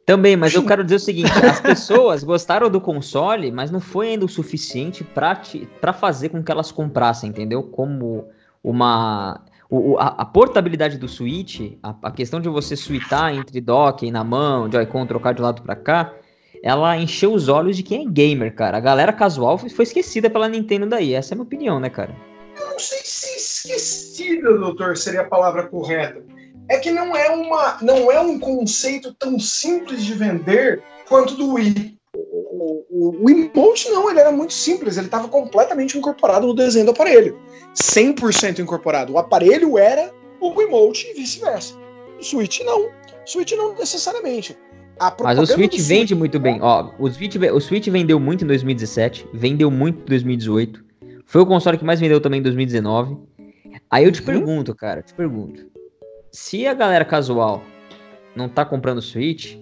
S1: Também, mas eu quero dizer o seguinte: as pessoas gostaram do console, mas não foi ainda o suficiente para fazer com que elas comprassem, entendeu? Como uma. O, a, a, portabilidade do Switch, a, a, questão de você switchar entre dock e na mão, Joy-Con, trocar de lado para cá, ela encheu os olhos de quem é gamer, cara. A galera casual foi, foi esquecida pela Nintendo daí. Essa é a minha opinião, né, cara?
S2: Eu não sei se esquecida, doutor, seria a palavra correta. É que não é, uma, não é um conceito tão simples de vender quanto do Wii. O, o, o emote não, ele era muito simples, ele estava completamente incorporado no desenho do aparelho. 100% incorporado. O aparelho era o emote e vice-versa. O Switch não. O Switch não necessariamente.
S1: Mas o Switch vende Switch... muito bem. Ó, o Switch, o Switch vendeu muito em 2017, vendeu muito em 2018. Foi o console que mais vendeu também em 2019. Aí eu te uhum. pergunto, cara, te pergunto. Se a galera casual não tá comprando Switch,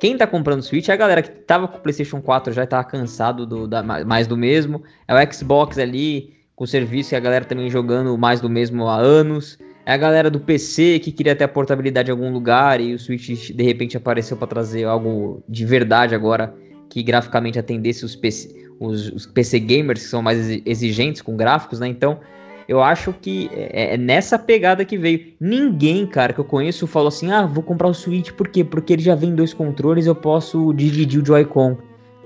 S1: quem tá comprando Switch é a galera que tava com o PlayStation 4 já tava cansado do, da, mais do mesmo. É o Xbox ali com o serviço e a galera também jogando mais do mesmo há anos. É a galera do PC que queria ter a portabilidade em algum lugar e o Switch de repente apareceu para trazer algo de verdade agora que graficamente atendesse os PC, os, os PC gamers que são mais exigentes com gráficos, né? Então eu acho que é, é, nessa pegada que veio. Ninguém, cara, que eu conheço falou assim: ah, vou comprar o Switch, por quê? Porque ele já vem dois controles, eu posso dividir o Joy-Con.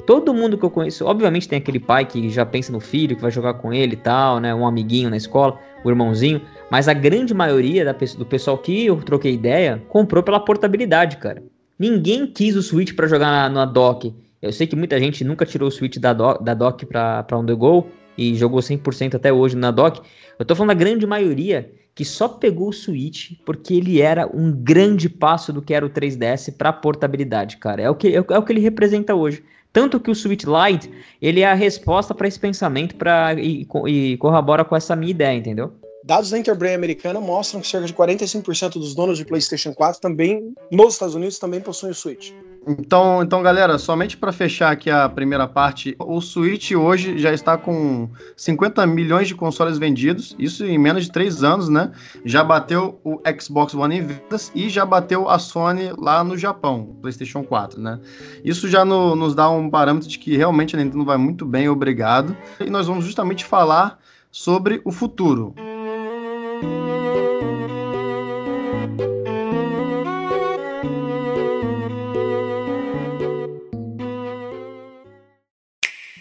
S1: Todo mundo que eu conheço, obviamente tem aquele pai que já pensa no filho, que vai jogar com ele e tal, né? Um amiguinho na escola, o irmãozinho. Mas a grande maioria da, do pessoal que eu troquei ideia comprou pela portabilidade, cara. Ninguém quis o Switch para jogar na, na, dock. Eu sei que muita gente nunca tirou o Switch da, do, da dock pra on the go e jogou 100% até hoje na dock. Eu tô falando da grande maioria que só pegou o Switch porque ele era um grande passo do que era o 3DS para portabilidade, cara. É o, que, é o que ele representa hoje. Tanto que o Switch Lite, ele é a resposta para esse pensamento pra, e, e corrobora com essa minha ideia, entendeu?
S2: Dados da Interbrain americana mostram que cerca de 45% dos donos de PlayStation 4 também, nos Estados Unidos, também possuem o Switch.
S4: Então, então, galera, somente para fechar aqui a primeira parte, o Switch hoje já está com 50 milhões de consoles vendidos, isso em menos de 3 anos, né? Já bateu o Xbox One em vendas e já bateu a Sony lá no Japão, PlayStation 4, né? Isso já no, nos dá um parâmetro de que realmente a Nintendo vai muito bem, obrigado. E nós vamos justamente falar sobre o futuro.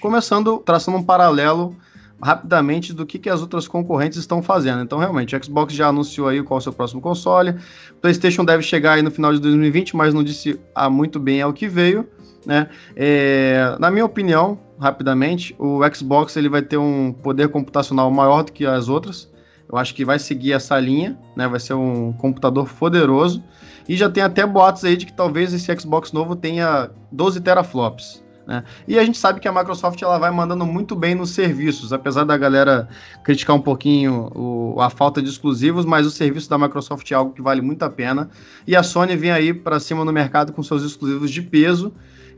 S4: Começando, traçando um paralelo rapidamente do que, que as outras concorrentes estão fazendo. Então, realmente, o Xbox já anunciou aí qual é o seu próximo console. PlayStation deve chegar aí no final de 2020, mas não disse há muito bem ao que veio. Né? É, na minha opinião, rapidamente, o Xbox ele vai ter um poder computacional maior do que as outras. Eu acho que vai seguir essa linha, né? Vai ser um computador poderoso. E já tem até boatos aí de que talvez esse Xbox novo tenha 12 teraflops. Né? E a gente sabe que a Microsoft ela vai mandando muito bem nos serviços, apesar da galera criticar um pouquinho o, a falta de exclusivos, mas o serviço da Microsoft é algo que vale muito a pena. E a Sony vem aí para cima no mercado com seus exclusivos de peso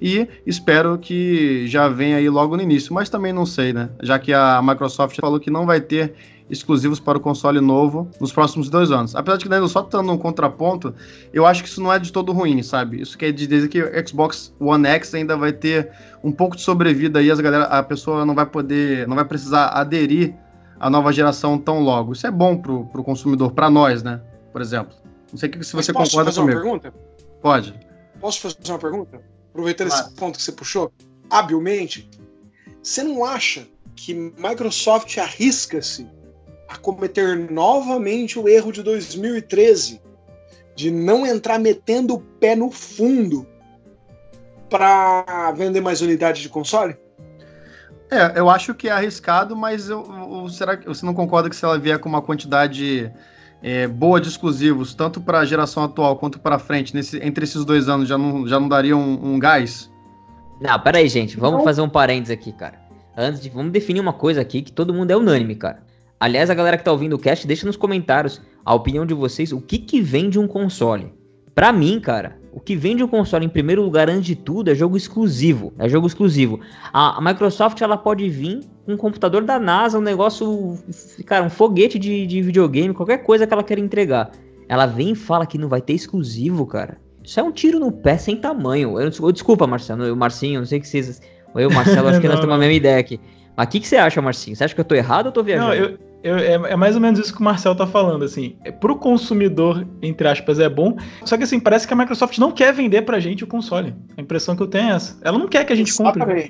S4: e espero que já venha aí logo no início, mas também não sei, né? Já que a Microsoft falou que não vai ter exclusivos para o console novo nos próximos dois anos. Apesar de que ainda só estando um contraponto, eu acho que isso não é de todo ruim, sabe? Isso quer dizer que o Xbox One X ainda vai ter um pouco de sobrevida aí, as galera, a pessoa não vai poder, não vai precisar aderir à nova geração tão logo. Isso é bom para o consumidor, para nós, né? Por exemplo. Não sei se você
S2: Mas
S4: concorda
S2: posso
S4: comigo.
S2: fazer uma pergunta?
S4: Pode.
S2: Posso fazer uma pergunta? Aproveitando
S4: Claro.
S2: esse ponto que você puxou, habilmente, você não acha que Microsoft arrisca-se a cometer novamente o erro de 2013 de não entrar metendo o pé no fundo para vender mais unidades de console?
S4: É, eu acho que é arriscado, mas eu, eu- será que você não concorda que se ela vier com uma quantidade é, boa de exclusivos, tanto para a geração atual quanto para frente, nesse, entre esses dois anos, já não, já não daria um, um gás?
S1: Não, pera aí, gente. Vamos
S2: Não.
S1: fazer um parênteses aqui, cara. Antes de. Vamos definir uma coisa aqui que todo mundo é unânime, cara. Aliás, a galera que tá ouvindo o cast, deixa nos comentários a opinião de vocês, o que que vende um console. Pra mim, cara, o que vende um console em primeiro lugar, antes de tudo, é jogo exclusivo. É jogo exclusivo. A, a Microsoft, ela pode vir com um computador da NASA, um negócio, cara, um foguete de, de videogame, qualquer coisa que ela queira entregar. Ela vem e fala que não vai ter exclusivo, cara. Isso é um tiro no pé sem tamanho. Eu, eu- desculpa, Marcelo, eu, Marcinho, não sei o que vocês. Eu, Marcelo, acho que nós
S3: Não,
S1: temos a mesma ideia aqui. Mas o que, que você acha, Marcinho? Você acha que eu tô errado ou tô viajando?
S3: Não, eu, eu- é, é mais ou menos isso que o Marcel tá falando, assim. É, pro consumidor, entre aspas, é bom. Só que assim, parece que a Microsoft não quer vender pra gente o console. A impressão que eu tenho é essa. Ela não quer que a gente compre.
S2: Exatamente.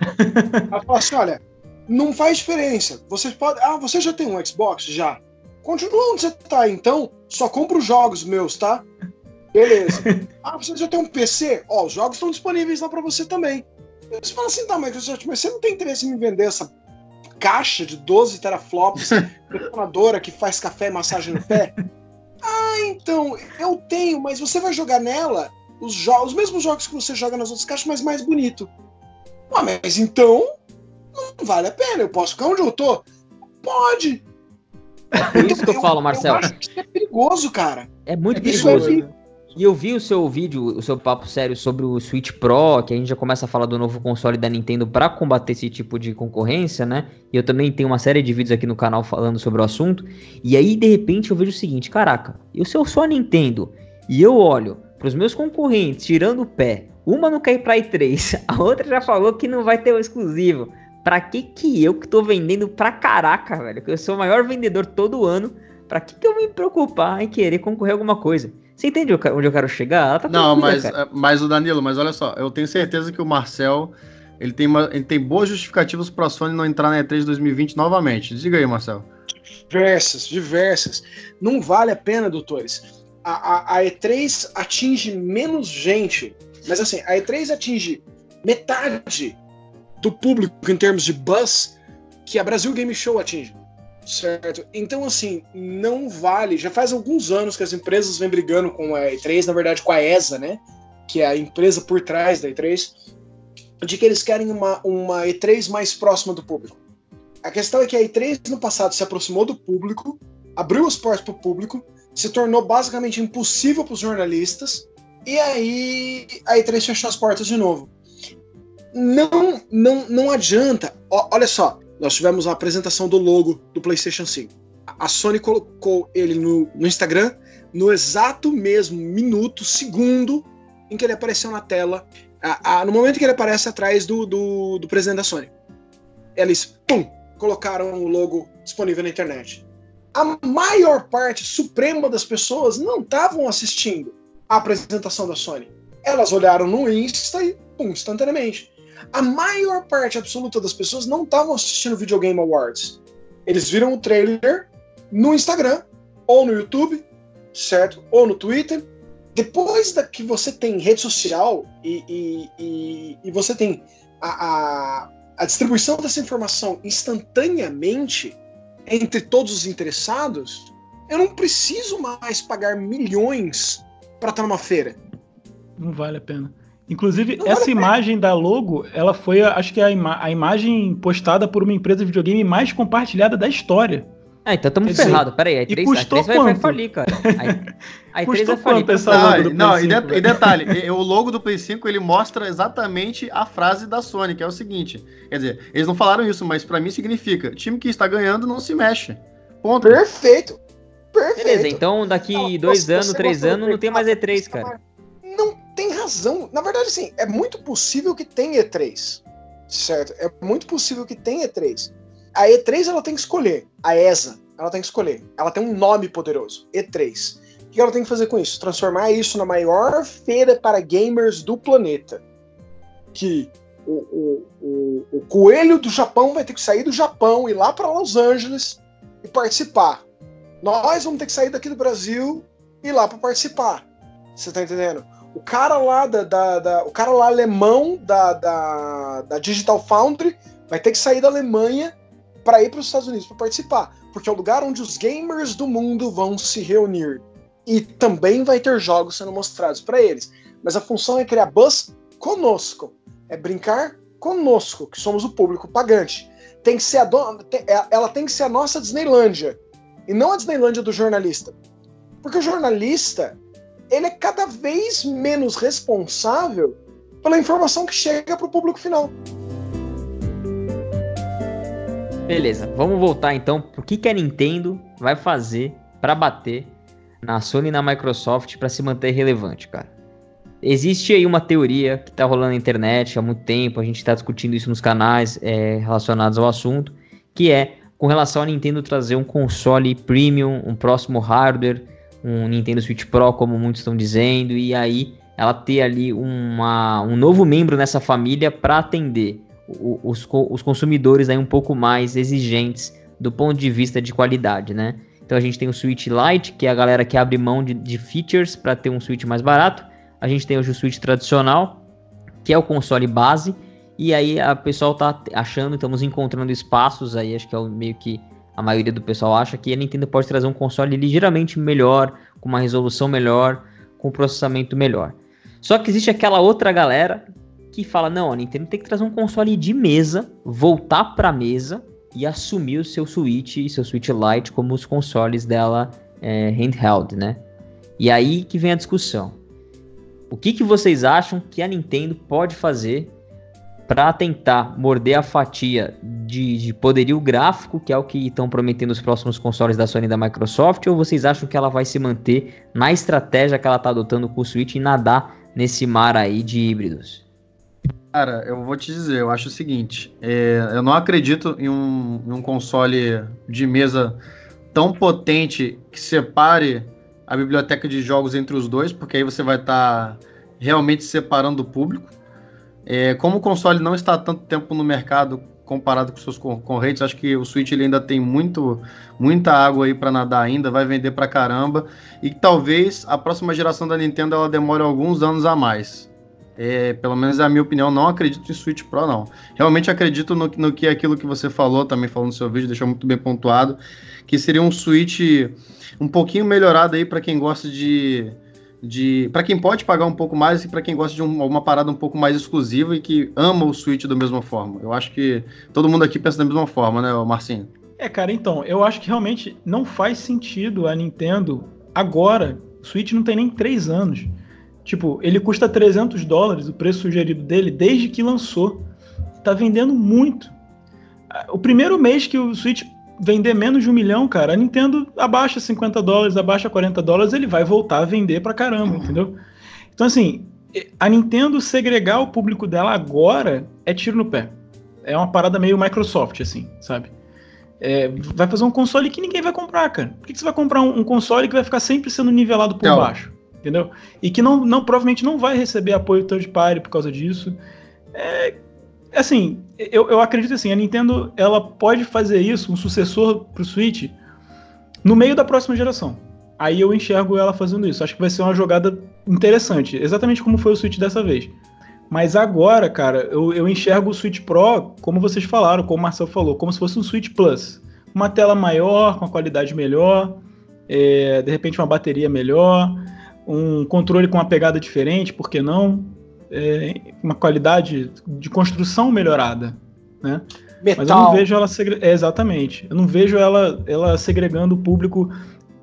S2: Ela fala assim: olha, não faz diferença. Você pode. Ah, você já tem um Xbox? Já. Continua onde você tá, então. Só compra os jogos meus, tá? Beleza. ah, você já tem um PC? Ó, os jogos estão disponíveis lá pra você também. Você fala assim, tá, Microsoft, mas você não tem interesse em me vender essa caixa de 12 teraflops, detonadora que faz café e massagem no pé? Ah, então, eu tenho, mas você vai jogar nela os, jo- os mesmos jogos que você joga nas outras caixas, mas mais bonito. Ah, mas então não vale a pena, eu posso ficar onde eu tô? Pode.
S1: Por isso que eu falo, Marcelo.
S2: Eu acho que isso é perigoso, cara.
S1: É muito
S3: É
S2: Isso
S1: perigoso. E eu vi o seu vídeo, o seu papo sério sobre o Switch Pro, que a gente já começa a falar do novo console da Nintendo para combater esse tipo de concorrência, né? E eu também tenho uma série de vídeos aqui no canal falando sobre o assunto. E aí, de repente, eu vejo o seguinte: caraca, eu sou a Nintendo e eu olho pros meus concorrentes tirando o pé, uma não quer ir pra i3, a outra já falou que não vai ter o exclusivo. Pra que que eu que tô vendendo pra caraca, velho? Que eu sou o maior vendedor todo ano. Pra que que eu me preocupar em querer concorrer a alguma coisa? Você entende onde eu quero chegar? Ela tá
S4: Não, mas,
S1: cara.
S4: mas o Danilo, mas olha só, eu tenho certeza que o Marcel ele tem, uma, ele tem boas justificativas para a Sony não entrar na E3 2020 novamente. Diga aí, Marcel.
S2: Diversas, diversas. Não vale a pena, doutores. A, a- a E3 atinge menos gente, mas assim, a E3 atinge metade do público em termos de buzz que a Brasil Game Show atinge. Certo? Então, assim, não vale. Já faz alguns anos que as empresas vêm brigando com a E3, na verdade com a ESA, né? Que é a empresa por trás da E3, de que eles querem uma, uma E3 mais próxima do público. A questão é que a E3 no passado se aproximou do público, abriu as portas para o público, se tornou basicamente impossível para os jornalistas, e aí a E3 fechou as portas de novo. Não, não, não adianta. Ó, olha só, nós tivemos a apresentação do logo do PlayStation 5. A Sony colocou ele no, no Instagram no exato mesmo minuto, segundo em que ele apareceu na tela, a- a- no momento que ele aparece atrás do, do, do presidente da Sony. Eles, pum, colocaram o logo disponível na internet. A maior parte suprema das pessoas não estavam assistindo a apresentação da Sony. Elas olharam no Insta e, pum, instantaneamente. A maior parte absoluta das pessoas não estavam assistindo Video Game Awards. Eles viram o trailer no Instagram, ou no YouTube, certo? Ou no Twitter. Depois da que você tem rede social e, e, e, e você tem a, a, a distribuição dessa informação instantaneamente entre todos os interessados, eu não preciso mais pagar milhões para estar numa feira.
S3: Não vale a pena. Inclusive, não essa imagem da logo, ela foi, acho que a, ima a imagem postada por uma empresa de videogame mais compartilhada da história.
S1: Ah, então estamos ferrados. Pera aí, a E3, a 3 vai, vai falir, cara.
S3: A, a E3 vai falir. Essa
S4: não, logo do não e, de, e, detalhe, o logo do Play 5 ele mostra exatamente a frase da Sony, que é o seguinte. Quer dizer, eles não falaram isso, mas para mim significa: time que está ganhando não se mexe.
S2: Ponto. Perfeito. Perfeito.
S1: Beleza, então daqui não, dois anos, três anos, não tem mais E3, cara.
S2: Tem razão. Na verdade, sim, é muito possível que tenha E3. Certo? É muito possível que tenha E3 a E3 ela tem que escolher. A ESA, ela tem que escolher. Ela tem um nome poderoso, E3. O que ela tem que fazer com isso? Transformar isso na maior feira para gamers do planeta. Que o, o, o, o coelho do Japão vai ter que sair do Japão, ir lá para Los Angeles e participar. Nós vamos ter que sair daqui do Brasil e ir lá para participar. Você tá entendendo? O cara lá da, da, da, o cara lá alemão da, da, da Digital Foundry vai ter que sair da Alemanha para ir para os Estados Unidos para participar, porque é o lugar onde os gamers do mundo vão se reunir. E também vai ter jogos sendo mostrados para eles. Mas a função é criar buzz conosco, é brincar conosco, que somos o público pagante. Tem que ser a dona, é, ela tem que ser a nossa Disneylândia e não a Disneylândia do jornalista. Porque o jornalista, ele é cada vez menos responsável pela informação que chega para o público final.
S1: Beleza, vamos voltar então pro que, que a Nintendo vai fazer para bater na Sony e na Microsoft para se manter relevante, cara. Existe aí uma teoria que tá rolando na internet há muito tempo, a gente está discutindo isso nos canais é, relacionados ao assunto, que é com relação a Nintendo trazer um console premium, um próximo hardware, um Nintendo Switch Pro, como muitos estão dizendo, e aí ela ter ali uma, um novo membro nessa família para atender os, os consumidores aí um pouco mais exigentes do ponto de vista de qualidade, né? Então a gente tem o Switch Lite, que é a galera que abre mão de, de features para ter um Switch mais barato. A gente tem hoje o Switch tradicional, que é o console base. E aí a pessoal tá achando, estamos encontrando espaços aí, acho que é meio que a maioria do pessoal acha que a Nintendo pode trazer um console ligeiramente melhor, com uma resolução melhor, com processamento melhor. Só que existe aquela outra galera que fala: não, a Nintendo tem que trazer um console de mesa, voltar para mesa e assumir o seu Switch e seu Switch Lite como os consoles dela é, handheld, né? E aí que vem a discussão. O que, que vocês acham que a Nintendo pode fazer para tentar morder a fatia de, de, poderio gráfico, que é o que estão prometendo os próximos consoles da Sony e da Microsoft, ou vocês acham que ela vai se manter na estratégia que ela está adotando com o Switch e nadar nesse mar aí de híbridos?
S4: Cara, eu vou te dizer, eu acho o seguinte: é, eu não acredito em um, em um console de mesa tão potente que separe a biblioteca de jogos entre os dois, porque aí você vai estar tá realmente separando o público. É, como o console não está há tanto tempo no mercado comparado com seus concorrentes, acho que o Switch ele ainda tem muito, muita água aí para nadar ainda, vai vender para caramba e talvez a próxima geração da Nintendo ela demore alguns anos a mais. É, pelo menos é a minha opinião, não acredito em Switch Pro, não. Realmente acredito no, no que aquilo que você falou, também falou no seu vídeo, deixou muito bem pontuado, que seria um Switch um pouquinho melhorado aí para quem gosta de. De para quem pode pagar um pouco mais e para quem gosta de um, uma parada um pouco mais exclusiva e que ama o Switch da mesma forma. Eu acho que todo mundo aqui pensa da mesma forma, né, Marcinho?
S3: É, cara, então, eu acho que realmente não faz sentido a Nintendo agora. O Switch não tem nem três anos Tipo, ele custa 300 dólares, o preço sugerido dele, desde que lançou. Tá vendendo muito. O primeiro mês que o Switch vender menos de um milhão, cara, a Nintendo abaixa 50 dólares, abaixa 40 dólares, ele vai voltar a vender pra caramba, entendeu? Então, assim, a Nintendo segregar o público dela agora é tiro no pé. É uma parada meio Microsoft, assim, sabe? É, vai fazer um console que ninguém vai comprar, cara. Por que, que você vai comprar um, um, console que vai ficar sempre sendo nivelado por baixo? entendeu? E que não, não provavelmente não vai receber apoio third party por causa disso. É, assim, eu, eu acredito assim, a Nintendo ela pode fazer isso, um sucessor pro Switch, no meio da próxima geração. Aí eu enxergo ela fazendo isso. Acho que vai ser uma jogada interessante, exatamente como foi o Switch dessa vez. Mas agora, cara, eu, eu enxergo o Switch Pro, como vocês falaram, como o Marcel falou, como se fosse um Switch Plus. Uma tela maior, com a qualidade melhor, é, de repente uma bateria melhor, um controle com uma pegada diferente, por que não? É, uma qualidade de construção melhorada, né?
S2: Metal.
S3: Mas eu não vejo ela segre... é, exatamente. Eu não vejo ela, ela segregando o público,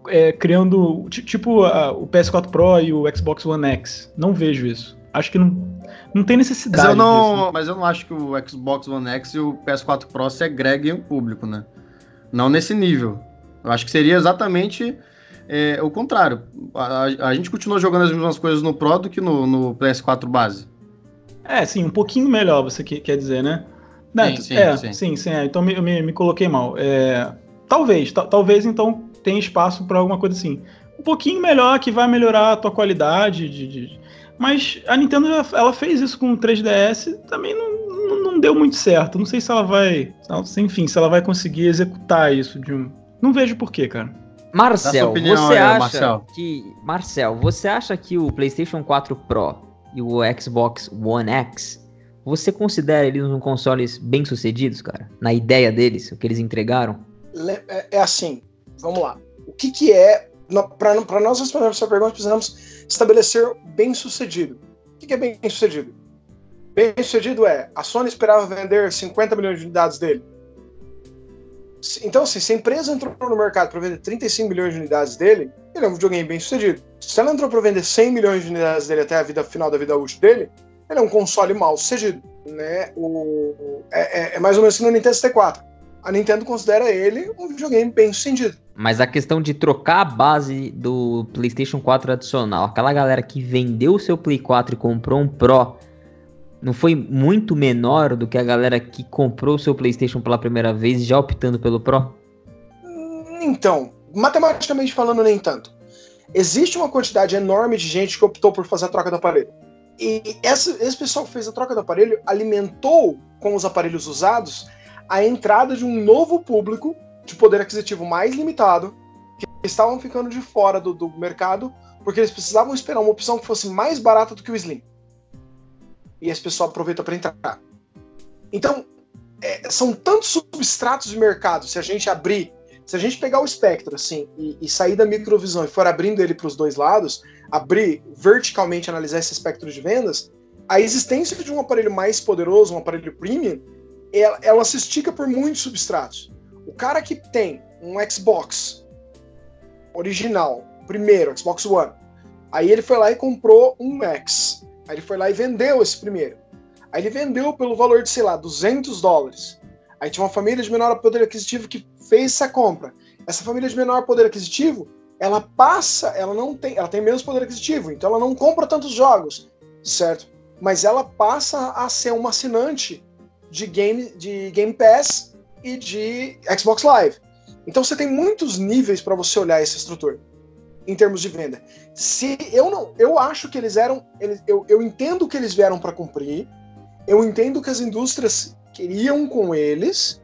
S3: é, criando tipo a, o PS4 Pro e o Xbox One X. Não vejo isso. Acho que não, não tem necessidade.
S4: Mas eu não,
S3: disso.
S4: mas eu não acho que o Xbox One X e o PS4 Pro segreguem o público, né? Não nesse nível. Eu acho que seria exatamente é, o contrário. A, a, gente continua jogando as mesmas coisas no Pro do que no, no PS4 base.
S3: É, sim, um pouquinho melhor, você quer dizer, né? Não, sim, sim, é, sim, sim, sim é, então me, me, me, coloquei mal. É, talvez, talvez então tenha espaço para alguma coisa assim. Um pouquinho melhor, que vai melhorar a tua qualidade de, de mas a Nintendo ela fez isso com o 3DS, também não, não, não, deu muito certo. Não sei se ela vai. Enfim, se ela vai conseguir executar isso de um. Não vejo porquê, cara.
S1: Marcel, opinião, você acha Marcel. que. Marcel, você acha que o PlayStation 4 Pro e o Xbox One X, você considera eles um consoles bem sucedidos, cara? Na ideia deles, o que eles entregaram?
S2: É, é assim, vamos lá. O que, que é. Para nós responder essa pergunta, precisamos estabelecer bem sucedido. O que é bem sucedido? Bem sucedido é a Sony esperava vender 50 milhões de unidades dele. Então, assim, se a empresa entrou no mercado para vender 35 milhões de unidades dele, ele é um videogame bem sucedido. Se ela entrou para vender 100 milhões de unidades dele até a vida final da vida útil dele, ele é um console mal sucedido. Né? O, é, é, é mais ou menos que no Nintendo 64 a Nintendo considera ele um videogame bem sucedido.
S1: Mas a questão de trocar a base do PlayStation 4 tradicional, aquela galera que vendeu o seu Play 4 e comprou um Pro, não foi muito menor do que a galera que comprou o seu PlayStation pela primeira vez já optando pelo Pro?
S2: Então, matematicamente falando, nem tanto. Existe uma quantidade enorme de gente que optou por fazer a troca do aparelho. E esse, pessoal que fez a troca do aparelho alimentou com os aparelhos usados a entrada de um novo público de poder aquisitivo mais limitado, que estavam ficando de fora do, do mercado, porque eles precisavam esperar uma opção que fosse mais barata do que o Slim. E esse pessoal aproveita para entrar. Então, é, são tantos substratos de mercado, se a gente abrir, se a gente pegar o espectro assim e, e sair da microvisão e for abrindo ele para os dois lados, abrir verticalmente, analisar esse espectro de vendas, a existência de um aparelho mais poderoso, um aparelho premium, ela, ela se estica por muitos substratos. O cara que tem um Xbox original, primeiro, Xbox One, aí ele foi lá e comprou um X. Aí ele foi lá e vendeu esse primeiro. Aí ele vendeu pelo valor de, sei lá, 200 dólares. Aí tinha uma família de menor poder aquisitivo que fez essa compra. Essa família de menor poder aquisitivo, ela passa, ela não tem, ela tem menos poder aquisitivo, então ela não compra tantos jogos, certo? Mas ela passa a ser uma assinante de Game, de game Pass e de Xbox Live. Então você tem muitos níveis para você olhar essa estrutura em termos de venda. Se eu não, eu acho que eles eram, eles, eu, eu entendo que eles vieram para cumprir, eu entendo que as indústrias queriam com eles,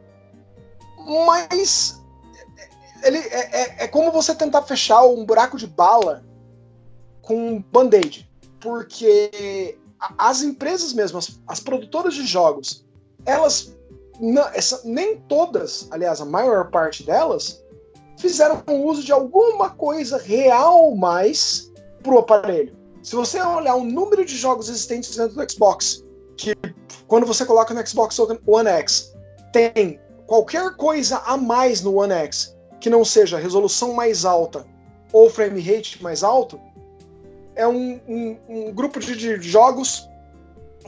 S2: mas ele é, é, é como você tentar fechar um buraco de bala com um band-aid, porque as empresas mesmo, as, as produtoras de jogos, elas, não, essa, nem todas, aliás, a maior parte delas, fizeram uso de alguma coisa real mais pro aparelho. Se você olhar o número de jogos existentes dentro do Xbox, que quando você coloca no Xbox One X, tem qualquer coisa a mais no One X que não seja resolução mais alta ou frame rate mais alto, é um, um, um grupo de, de, jogos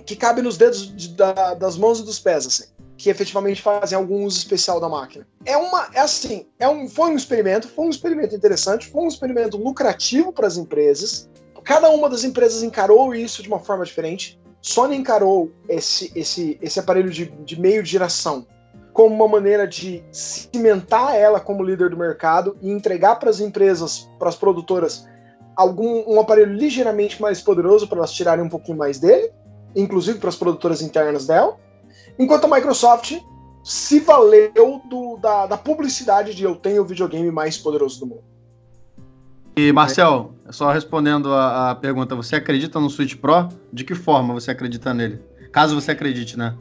S2: que cabe nos dedos de, da, das mãos e dos pés, assim, que efetivamente fazem algum uso especial da máquina. É uma, é assim, é um, foi um experimento, foi um experimento interessante, foi um experimento lucrativo para as empresas. Cada uma das empresas encarou isso de uma forma diferente. Sony encarou esse, esse, esse aparelho de, de meio de geração como uma maneira de cimentar ela como líder do mercado e entregar para as empresas, para as produtoras, algum um aparelho ligeiramente mais poderoso para elas tirarem um pouquinho mais dele inclusive para as produtoras internas dela, enquanto a Microsoft se valeu do, da, da, publicidade de eu tenho o videogame mais poderoso do mundo.
S4: E Marcel, só respondendo a, a, pergunta, você acredita no Switch Pro? De que forma você acredita nele? Caso você acredite, né?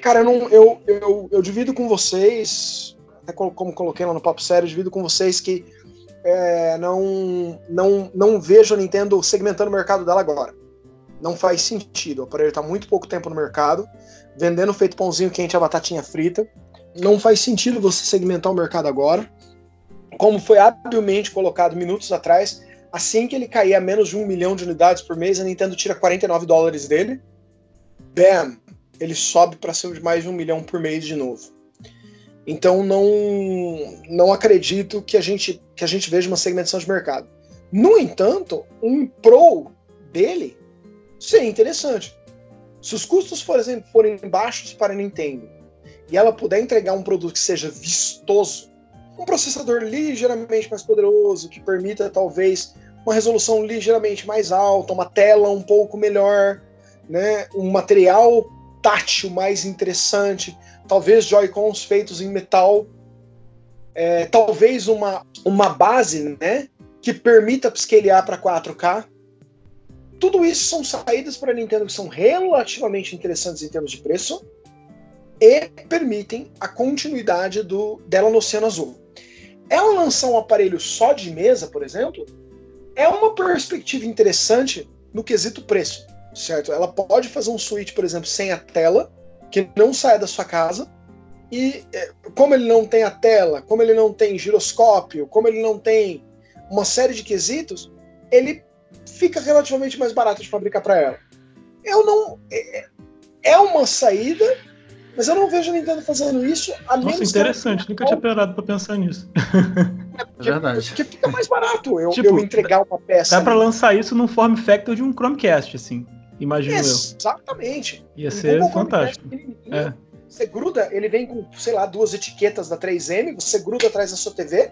S2: Cara, eu, não, eu, eu, eu divido com vocês, até como coloquei lá no Papo Sério, divido com vocês que é, não, não, não vejo a Nintendo segmentando o mercado dela agora. Não faz sentido. O aparelho está muito pouco tempo no mercado, vendendo feito pãozinho quente a batatinha frita. Não faz sentido você segmentar o mercado agora. Como foi habilmente colocado minutos atrás, assim que ele cair a menos de um milhão de unidades por mês, a Nintendo tira 49 dólares dele. Bam! Ele sobe para cima de mais de um milhão por mês de novo. Então não, não acredito que a, gente, que a gente veja uma segmentação de mercado. No entanto, um Pro dele seria interessante. Se os custos, por exemplo, forem baixos para a Nintendo e ela puder entregar um produto que seja vistoso, um processador ligeiramente mais poderoso, que permita talvez uma resolução ligeiramente mais alta, uma tela um pouco melhor, né, um material tátil mais interessante, talvez Joy-Cons feitos em metal, é, talvez uma, uma base né, que permita upscalear para 4K. Tudo isso são saídas para a Nintendo que são relativamente interessantes em termos de preço e permitem a continuidade do, dela no Oceano Azul. Ela lançar um aparelho só de mesa, por exemplo, é uma perspectiva interessante no quesito preço, certo? Ela pode fazer um Switch, por exemplo, sem a tela, que não saia da sua casa, e é, como ele não tem a tela, como ele não tem giroscópio, como ele não tem uma série de quesitos, ele fica relativamente mais barato de fabricar para ela. Eu não. É, é uma saída, mas eu não vejo a Nintendo fazendo isso. A
S3: Nossa, interessante, nunca tinha parado para pensar nisso.
S2: É, é verdade. Porque fica mais barato eu, tipo, eu entregar uma peça.
S3: Dá para lançar isso num form factor de um Chromecast, assim. Imagino
S2: Exatamente. eu. Exatamente.
S3: Ia ser fantástico. É.
S2: Você gruda, ele vem com, sei lá, duas etiquetas da 3M, você gruda atrás da sua TV,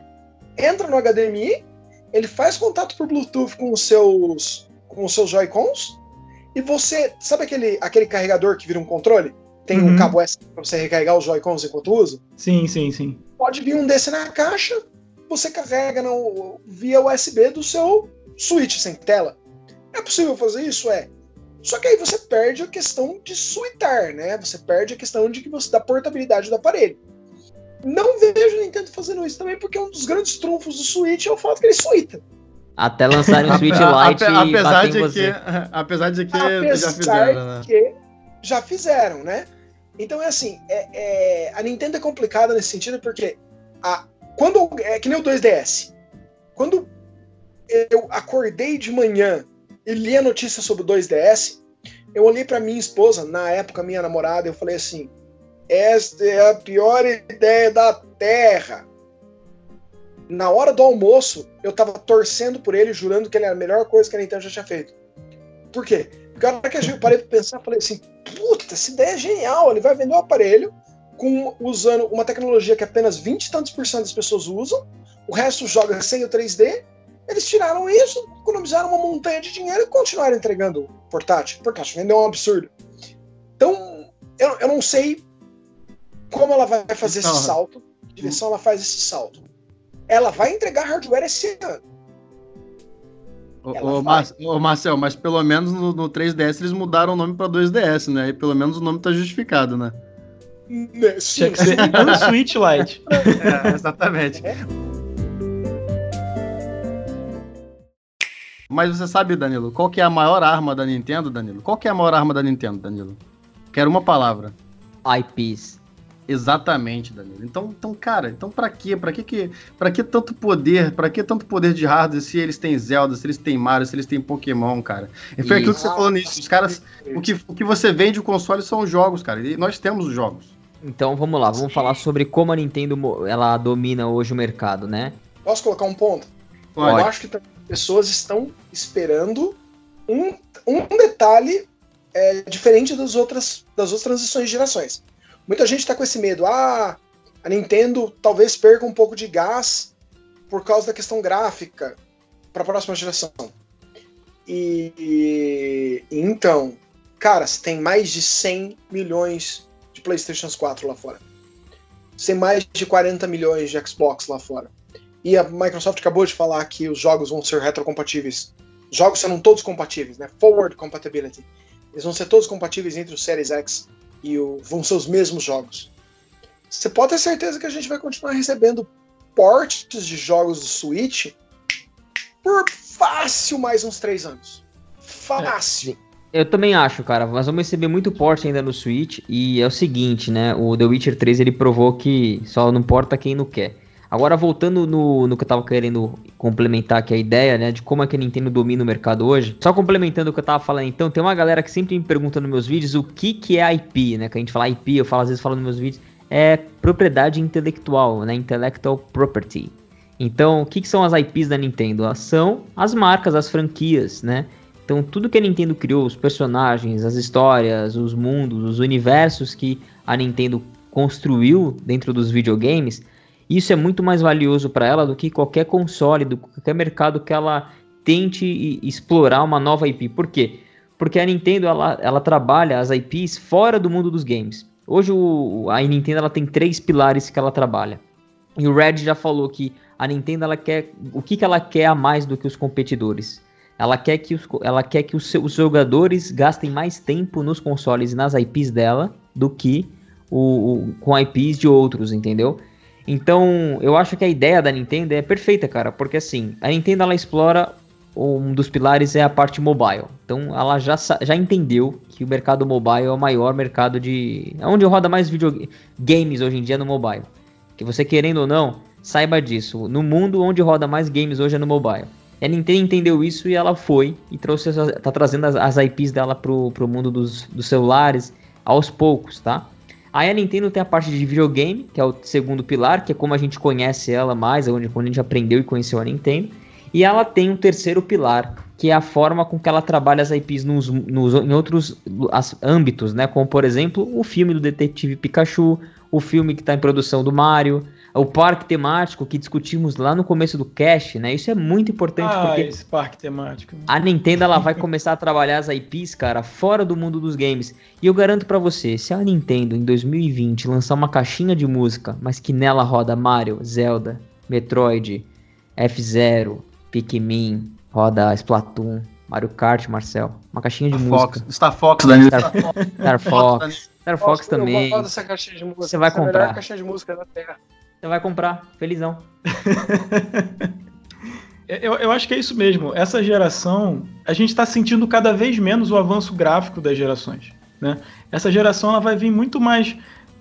S2: entra no HDMI, ele faz contato por Bluetooth com os seus com os seus Joy-Cons, e você, sabe aquele, aquele carregador que vira um controle? Tem uhum. um cabo USB para você recarregar os Joy-Cons enquanto usa?
S3: Sim, sim, sim.
S2: Pode vir um desse na caixa, você carrega no, via USB do seu Switch sem tela. É possível fazer isso? É. Só que aí você perde a questão de suitar, né? Você perde a questão de que você da portabilidade do aparelho. Não vejo o Nintendo fazendo isso também, porque um dos grandes trunfos do Switch é o fato que ele suita.
S1: Até lançarem o Switch Lite
S4: e apesar de que, apesar de que
S2: apesar já fizeram, né? que já fizeram, né? Então é assim, é, é, a Nintendo é complicada nesse sentido porque a, quando é que nem o 2DS. Quando eu acordei de manhã e li a notícia sobre o 2DS, eu olhei para minha esposa, na época minha namorada, e eu falei assim: esta é a pior ideia da Terra. Na hora do almoço, eu tava torcendo por ele, jurando que ele era a melhor coisa que a Nintendo já tinha feito. Por quê? Porque a hora que eu parei pra pensar, falei assim: puta, essa ideia é genial. Ele vai vender o um aparelho com, usando uma tecnologia que apenas 20 e tantos por cento das pessoas usam, o resto joga sem o 3D, eles tiraram isso, economizaram uma montanha de dinheiro e continuaram entregando portátil. Portátil vendeu um absurdo. Então, eu, eu não sei como ela vai fazer esse salto, que direção ela faz esse salto. Ela vai entregar hardware esse ano.
S4: Ô, ô, Marcel, mas pelo menos no, no 3DS eles mudaram o nome para 2DS, né? E pelo menos o nome tá justificado, né?
S3: né sim, Tinha que ser Switch Lite.
S4: É, exatamente. É. Mas você sabe, Danilo, qual que é a maior arma da Nintendo, Danilo? Qual que é a maior arma da Nintendo, Danilo? Quero uma palavra.
S1: IPs.
S4: Exatamente, Danilo. Então, então cara, então para quê? Para que que para que tanto poder? Para que tanto poder de hardware se eles têm Zelda, se eles têm Mario, se eles têm Pokémon, cara? E foi aquilo que você falou nisso. Os caras, o que, o que você vende o console são os jogos, cara. E nós temos os jogos.
S1: Então, vamos lá, vamos falar sobre como a Nintendo ela domina hoje o mercado, né?
S2: Posso colocar um ponto? Pode. Eu acho que pessoas estão esperando um, um detalhe é, diferente das outras, das outras transições de gerações. Muita gente está com esse medo. Ah, a Nintendo talvez perca um pouco de gás por causa da questão gráfica para a próxima geração. E, então, cara, você tem mais de 100 milhões de PlayStation 4 lá fora. Tem mais de 40 milhões de Xbox lá fora. E a Microsoft acabou de falar que os jogos vão ser retrocompatíveis. Os jogos serão todos compatíveis, né? Forward compatibility. Eles vão ser todos compatíveis entre o Series X e o. vão ser os mesmos jogos. Você pode ter certeza que a gente vai continuar recebendo portes de jogos do Switch por fácil mais uns três anos. Fácil.
S1: Eu também acho, cara. Mas vamos receber muito porte ainda no Switch. E é o seguinte, né? O The Witcher 3 ele provou que só não importa quem não quer. Agora, voltando no, no que eu tava querendo complementar aqui a ideia, né, de como é que a Nintendo domina o mercado hoje. Só complementando o que eu tava falando, então, tem uma galera que sempre me pergunta nos meus vídeos o que que é IP, né? Que a gente fala IP, eu falo às vezes falo nos meus vídeos, é propriedade intelectual, né? Intellectual property. Então, o que, que são as IPs da Nintendo? São as marcas, as franquias, né? Então, tudo que a Nintendo criou, os personagens, as histórias, os mundos, os universos que a Nintendo construiu dentro dos videogames, isso é muito mais valioso para ela do que qualquer console, do qualquer mercado que ela tente explorar uma nova IP. Por quê? Porque a Nintendo ela, ela trabalha as IPs fora do mundo dos games. Hoje o, a Nintendo ela tem três pilares que ela trabalha. E o Red já falou que a Nintendo ela quer o que, que ela quer a mais do que os competidores. Ela quer que os, ela quer que os, os jogadores gastem mais tempo nos consoles e nas IPs dela do que o, o, com IPs de outros, entendeu? Então, eu acho que a ideia da Nintendo é perfeita, cara, porque assim, a Nintendo ela explora um dos pilares é a parte mobile. Então, ela já, já entendeu que o mercado mobile é o maior mercado de. É onde roda mais videogames hoje em dia no mobile. Que você querendo ou não, saiba disso. No mundo onde roda mais games hoje é no mobile. A Nintendo entendeu isso e ela foi e trouxe, tá trazendo as, as IPs dela pro, pro mundo dos, dos celulares aos poucos, tá? Aí a Nintendo tem a parte de videogame, que é o segundo pilar, que é como a gente conhece ela mais, é onde, quando a gente aprendeu e conheceu a Nintendo. E ela tem um terceiro pilar, que é a forma com que ela trabalha as IPs nos, nos, em outros âmbitos, né? Como, por exemplo, o filme do Detetive Pikachu, o filme que está em produção do Mario, o parque temático que discutimos lá no começo do cast, né? Isso é muito importante
S3: ah,
S1: porque
S3: esse parque temático.
S1: A Nintendo ela vai começar a trabalhar as IPs, cara, fora do mundo dos games. E eu garanto para você, se a Nintendo em 2020 lançar uma caixinha de música, mas que nela roda Mario, Zelda, Metroid, F-Zero, Pikmin, roda Splatoon, Mario Kart, Marcel, uma caixinha de
S4: Star
S1: música.
S4: Fox, Star Fox.
S1: Star, Star Fox, Star Fox
S2: Eu
S1: também.
S2: gosto dessa caixinha de música.
S1: Você vai
S2: Essa é a
S1: comprar.
S2: melhor caixinha de música da Terra.
S1: Você vai comprar, felizão.
S3: Eu, eu acho que é isso mesmo. Essa geração, a gente está sentindo cada vez menos o avanço gráfico das gerações. Né? Essa geração ela vai vir muito mais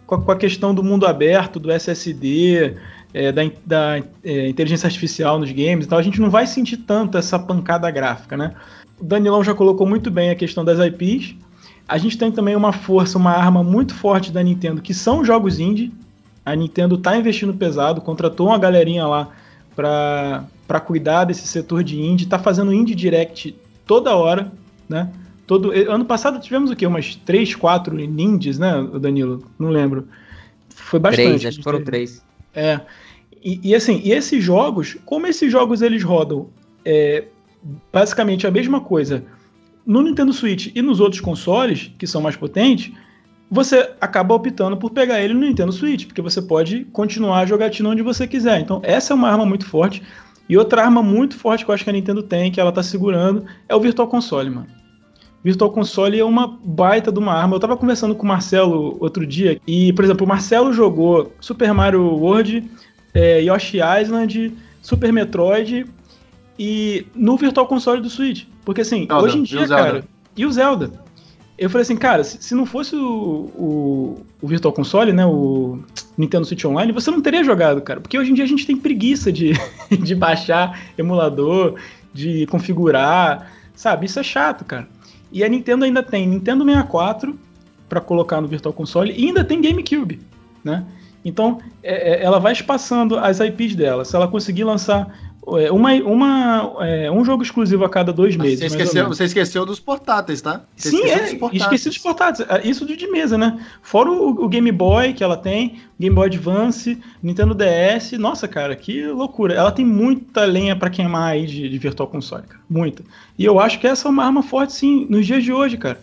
S3: com a, com a questão do mundo aberto, do SSD, é, da, da é, inteligência artificial nos games e tal. A gente não vai sentir tanto essa pancada gráfica. Né? O Danilão já colocou muito bem a questão das IPs. A gente tem também uma força, uma arma muito forte da Nintendo, que são jogos indie. A Nintendo está investindo pesado, contratou uma galerinha lá para cuidar desse setor de indie, está fazendo indie direct toda hora, né? Todo, ano passado tivemos o quê? Umas 3, 4 indies, né, Danilo? Não lembro. Foi bastante.
S1: Três, acho que foram três.
S3: É. E, e, assim, e esses jogos, como esses jogos eles rodam é, basicamente a mesma coisa no Nintendo Switch e nos outros consoles, que são mais potentes, você acaba optando por pegar ele no Nintendo Switch, porque você pode continuar a jogatina onde você quiser. Então, essa é uma arma muito forte. E outra arma muito forte que eu acho que a Nintendo tem, que ela tá segurando, é o Virtual Console, mano. Virtual Console é uma baita de uma arma. Eu tava conversando com o Marcelo outro dia, e, por exemplo, o Marcelo jogou Super Mario World, é, Yoshi Island, Super Metroid e no Virtual Console do Switch. Porque assim,
S4: Zelda,
S3: hoje em dia, cara. E o Zelda. Eu falei assim, cara, se, não fosse o, o, o Virtual Console, né? O Nintendo Switch Online, você não teria jogado, cara. Porque hoje em dia a gente tem preguiça de, de baixar emulador, de configurar, sabe? Isso é chato, cara. E a Nintendo ainda tem Nintendo 64 para colocar no Virtual Console e ainda tem GameCube, né? Então, é, é, ela vai espaçando as IPs dela. Se ela conseguir lançar uma, uma, é, um jogo exclusivo a cada dois meses.
S4: Você esqueceu, você esqueceu dos portáteis, tá? Você
S3: Sim, é,
S4: dos portáteis.
S3: esqueci dos portáteis. Ah, Isso de, de mesa, né? Fora o, o Game Boy que ela tem, Game Boy Advance, Nintendo DS. Nossa, cara, que loucura. Ela tem muita lenha pra queimar aí de, de Virtual Console, cara. Muita. E eu acho que essa é uma arma forte, sim, nos dias de hoje, cara.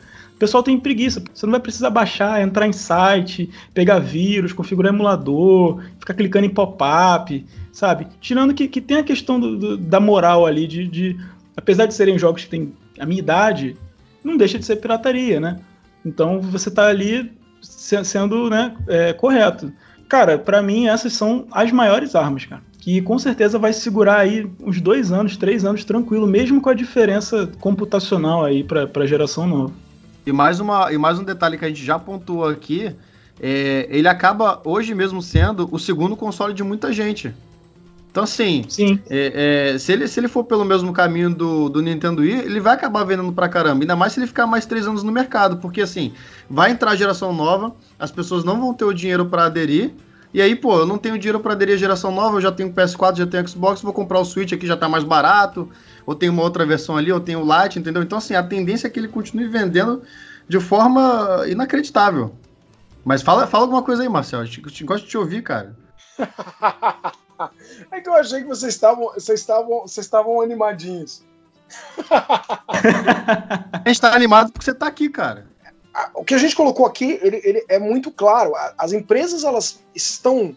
S3: Pessoal tem preguiça. Você não vai precisar baixar, entrar em site, pegar vírus, configurar emulador, ficar clicando em pop-up, sabe? Tirando que, que tem a questão do- do- da moral ali, de, de- Apesar de serem jogos que têm a minha idade, não deixa de ser pirataria, né? Então você tá ali se- sendo né, é, correto. Cara, pra mim essas são as maiores armas, cara. que com certeza vai segurar aí uns dois anos, três anos tranquilo, mesmo com a diferença computacional aí para a geração nova.
S4: E mais, uma, e mais um detalhe que a gente já pontuou aqui, é, ele acaba hoje mesmo sendo o segundo console de muita gente. Então, assim,
S3: Sim.
S4: É, é, se, ele, se ele for pelo mesmo caminho do, do Nintendo Wii, ele vai acabar vendendo pra caramba. Ainda mais se ele ficar mais três anos no mercado. Porque, assim, vai entrar a geração nova, as pessoas não vão ter o dinheiro para aderir. E aí, pô, eu não tenho dinheiro para aderir à geração nova, eu já tenho PS4, já tenho Xbox, vou comprar o Switch aqui, já tá mais barato. Ou tem uma outra versão ali, ou tem o Lite, entendeu? Então, assim, a tendência é que ele continue vendendo de forma inacreditável. Mas fala, fala alguma coisa aí, Marcel. Eu gosto de te ouvir, cara.
S2: É que eu achei que vocês estavam, vocês estavam, vocês estavam animadinhos.
S4: a gente tá animado porque você tá aqui, cara.
S2: O que a gente colocou aqui, ele, ele é muito claro. As empresas, elas estão.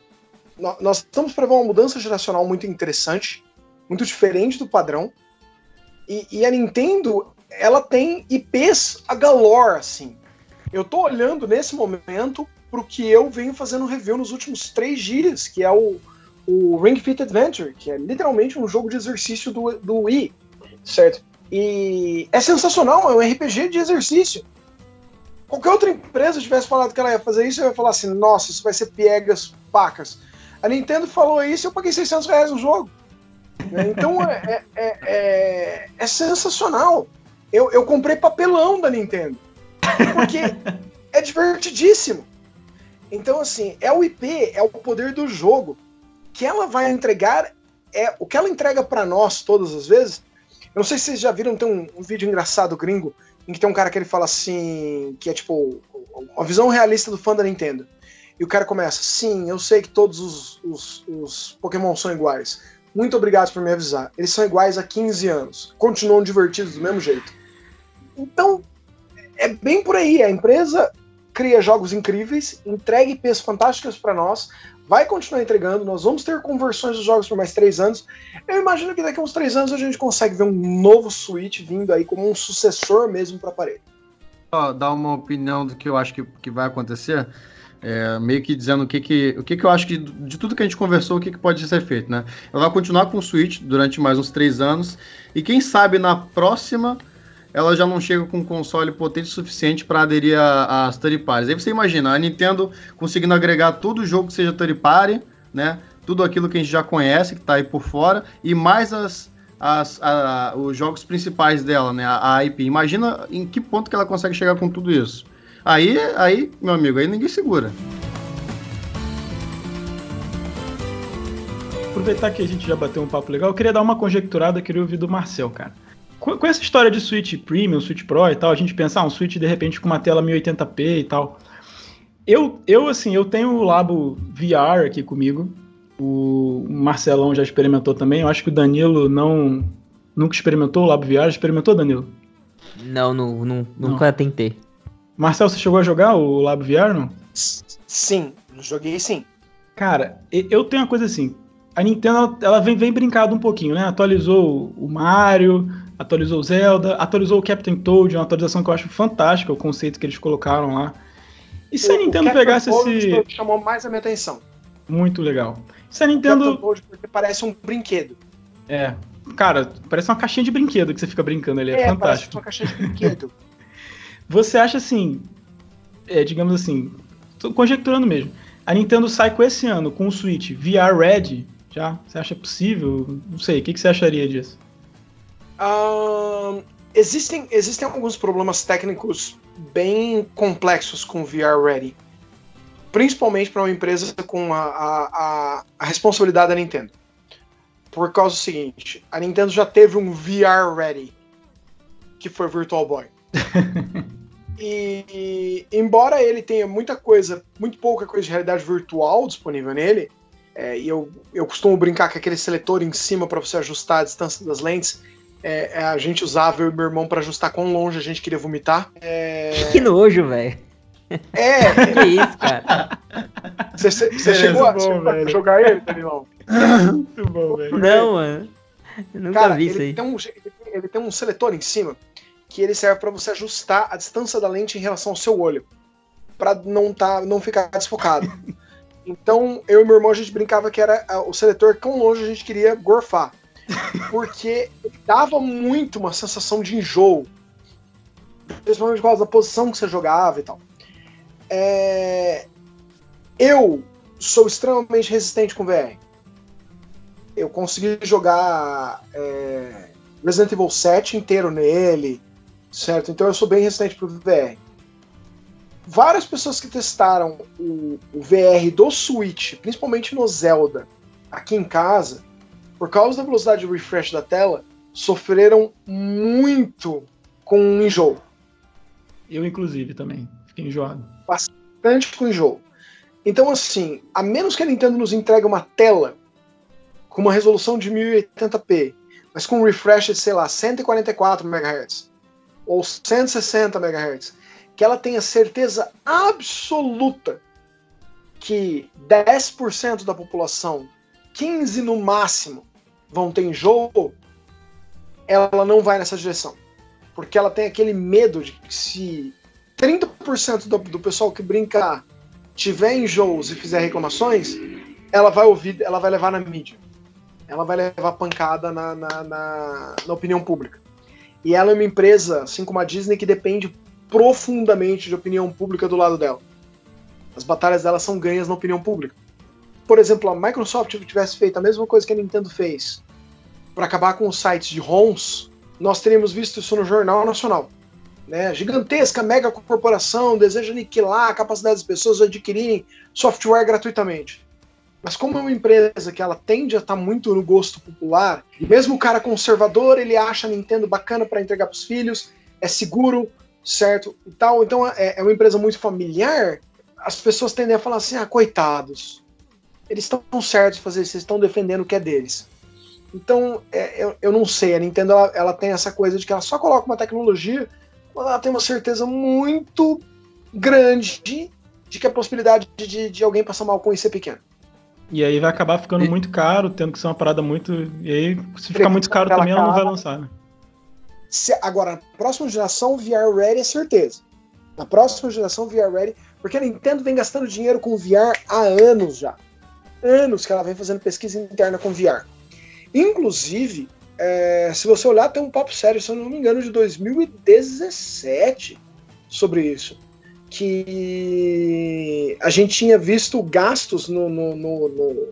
S2: Nós estamos para uma mudança geracional muito interessante, muito diferente do padrão. E, e, a Nintendo, ela tem IPs a galore, assim. Eu tô olhando nesse momento pro que eu venho fazendo review nos últimos três dias, que é o, o Ring Fit Adventure, que é literalmente um jogo de exercício do, do Wii, certo? E é sensacional, é um RPG de exercício. Qualquer outra empresa tivesse falado que ela ia fazer isso, eu ia falar assim, nossa, isso vai ser piegas pacas. A Nintendo falou isso e eu paguei 600 reais no jogo. Né? Então é, é, é, é, sensacional. Eu, eu comprei papelão da Nintendo. Porque é divertidíssimo. Então, assim, é o IP, é o poder do jogo que ela vai entregar é o que ela entrega para nós todas as vezes. Eu não sei se vocês já viram, tem um, um, vídeo engraçado gringo em que tem um cara que ele fala assim, que é tipo uma visão realista do fã da Nintendo. E o cara começa, sim, eu sei que todos os, os, os Pokémon são iguais. Muito obrigado por me avisar. Eles são iguais há 15 anos. Continuam divertidos do mesmo jeito. Então, é bem por aí. A empresa cria jogos incríveis, entrega IPs fantásticas para nós, vai continuar entregando, nós vamos ter conversões dos jogos por mais três anos. Eu imagino que daqui a uns três anos a gente consegue ver um novo Switch vindo aí como um sucessor mesmo para aparelho.
S4: Dar uma opinião do que eu acho que, que vai acontecer, é, meio que dizendo o que, que, o que, que eu acho que de tudo que a gente conversou, o que, que pode ser feito, né? Ela vai continuar com o Switch durante mais uns três anos e quem sabe na próxima ela já não chega com um console potente suficiente para aderir às third parties. Aí você imagina, a Nintendo conseguindo agregar todo o jogo que seja third party, né? Tudo aquilo que a gente já conhece, que está aí por fora, e mais as, as, a, os jogos principais dela, né? A, a IP. Imagina em que ponto que ela consegue chegar com tudo isso. Aí, aí, meu amigo, aí ninguém segura.
S3: Aproveitar que a gente já bateu um papo legal, eu queria dar uma conjecturada, queria ouvir do Marcel, cara com, essa história de Switch Premium, Switch Pro e tal, a gente pensar ah, um Switch de repente com uma tela 1080p e tal. Eu, eu assim, eu tenho o Labo VR aqui comigo. O Marcelão já experimentou também. Eu acho que o Danilo não nunca experimentou o Labo VR. Experimentou, Danilo?
S1: Não, não, não nunca tentei.
S3: Marcel, você chegou a jogar o Labo VR, não?
S2: Sim, joguei sim.
S3: Cara, eu tenho uma coisa assim. A Nintendo, ela vem, vem brincado um pouquinho, né? Atualizou o Mario, atualizou o Zelda, atualizou o Captain Toad, uma atualização que eu acho fantástica, o conceito que eles colocaram lá. E se o, a Nintendo pegasse esse.
S2: chamou mais a minha atenção.
S3: Muito legal. Se a Nintendo.
S2: O Toad porque parece um brinquedo.
S3: É. Cara, parece uma caixinha de brinquedo que você fica brincando ali, é, é fantástico.
S2: Parece uma caixinha de brinquedo.
S3: você acha assim, é, digamos assim, tô conjecturando mesmo. A Nintendo sai com esse ano com o Switch VR Red, já? Você acha possível? Não sei, o que, que você acharia disso?
S2: Uh, existem, existem alguns problemas técnicos bem complexos com VR Ready. Principalmente para uma empresa com a, a, a, responsabilidade da Nintendo. Por causa do seguinte: a Nintendo já teve um VR Ready, que foi Virtual Boy. e, embora ele tenha muita coisa, muito pouca coisa de realidade virtual disponível nele, é, e eu, eu costumo brincar com aquele seletor em cima para você ajustar a distância das lentes é, é, a gente usava eu e meu irmão para ajustar quão longe a gente queria vomitar. É...
S1: Que nojo, velho.
S2: É.
S1: que isso, cara.
S2: Você chegou, a, bom, chegou a jogar ele, Danilão?
S1: Muito bom, velho. Não, mano. Eu nunca cara, vi isso aí.
S2: Tem um, ele tem um seletor em cima que ele serve para você ajustar a distância da lente em relação ao seu olho. para não, tá, não ficar desfocado. Então, eu e meu irmão, a gente brincava que era o seletor tão longe a gente queria gorfar. Porque dava muito uma sensação de enjoo. Principalmente por causa da posição que você jogava e tal. É... Eu sou extremamente resistente com VR. Eu consegui jogar é... Resident Evil 7 inteiro nele, certo? Então eu sou bem resistente pro VR várias pessoas que testaram o, o, VR do Switch, principalmente no Zelda, aqui em casa, por causa da velocidade de refresh da tela, sofreram muito com o enjoo.
S3: Eu, inclusive, também. Fiquei enjoado.
S2: Bastante com enjoo. Então, assim, a menos que a Nintendo nos entregue uma tela com uma resolução de 1080p, mas com um refresh de, sei lá, 144 MHz ou 160 MHz, que ela tenha certeza absoluta que 10% da população, 15 no máximo, vão ter enjoo, ela não vai nessa direção. Porque ela tem aquele medo de que se 30% do, do pessoal que brincar tiver enjoos e fizer reclamações, ela vai ouvir, ela vai levar na mídia. Ela vai levar pancada na, na, na, na opinião pública. E ela é uma empresa, assim como a Disney, que depende profundamente de opinião pública do lado dela. As batalhas dela são ganhas na opinião pública. Por exemplo, a Microsoft tivesse feito a mesma coisa que a Nintendo fez para acabar com os sites de ROMs, nós teríamos visto isso no Jornal Nacional. Né? Gigantesca mega corporação deseja aniquilar a capacidade das pessoas de adquirirem software gratuitamente. Mas como é uma empresa que ela tende a estar tá muito no gosto popular, e mesmo o cara conservador, ele acha a Nintendo bacana para entregar para os filhos, é seguro, certo? E tal. Então é, é uma empresa muito familiar. As pessoas tendem a falar assim: ah, coitados, eles estão certos de fazer isso, eles estão defendendo o que é deles. Então, é, eu, eu não sei, a Nintendo ela, ela, tem essa coisa de que ela só coloca uma tecnologia quando ela tem uma certeza muito grande de, que a possibilidade de, de, alguém passar mal com isso é pequena.
S3: E aí vai acabar ficando e... muito caro, tendo que ser uma parada muito. E aí, se ficar muito caro também, ela não vai lançar, né?
S2: Se, agora, na próxima geração, VR Ready é certeza. Na próxima geração, VR Ready. Porque a Nintendo vem gastando dinheiro com VR há anos já. Anos que ela vem fazendo pesquisa interna com VR. Inclusive, é, se você olhar, tem um papo sério, se eu não me engano, de 2017 sobre isso. Que a gente tinha visto gastos no, no, no, no,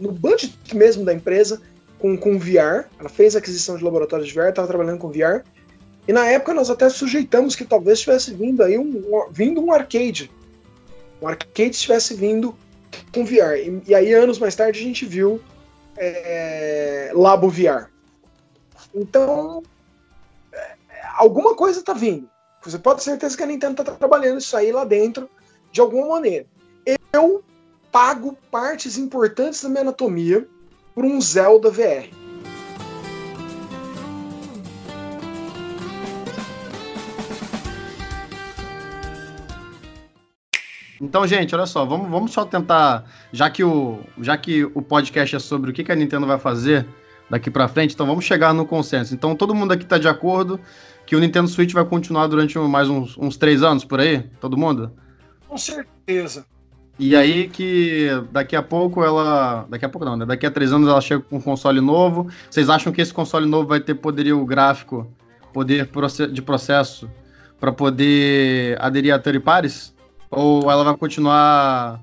S2: no budget mesmo da empresa com, com VR. Ela fez aquisição de laboratórios de VR, estava trabalhando com VR. E na época nós até sujeitamos que talvez tivesse vindo aí um, um vindo um arcade. Um arcade estivesse vindo com VR. E, e, aí, anos mais tarde, a gente viu é, Labo VR. Então, é, alguma coisa está vindo. Você pode ter certeza que a Nintendo está trabalhando isso aí lá dentro de alguma maneira. Eu pago partes importantes da minha anatomia por um Zelda VR.
S4: Então, gente, olha só, vamos, vamos só tentar, já que, o, já que o podcast é sobre o que, que a Nintendo vai fazer daqui para frente, então vamos chegar no consenso. Então, todo mundo aqui está de acordo que o Nintendo Switch vai continuar durante mais uns, uns três anos por aí? Todo mundo?
S2: Com certeza.
S4: E aí que daqui a pouco ela. Daqui a pouco não, né? Daqui a três anos ela chega com um console novo. Vocês acham que esse console novo vai ter poderio gráfico, poder de processo para poder aderir a third? Ou ela vai continuar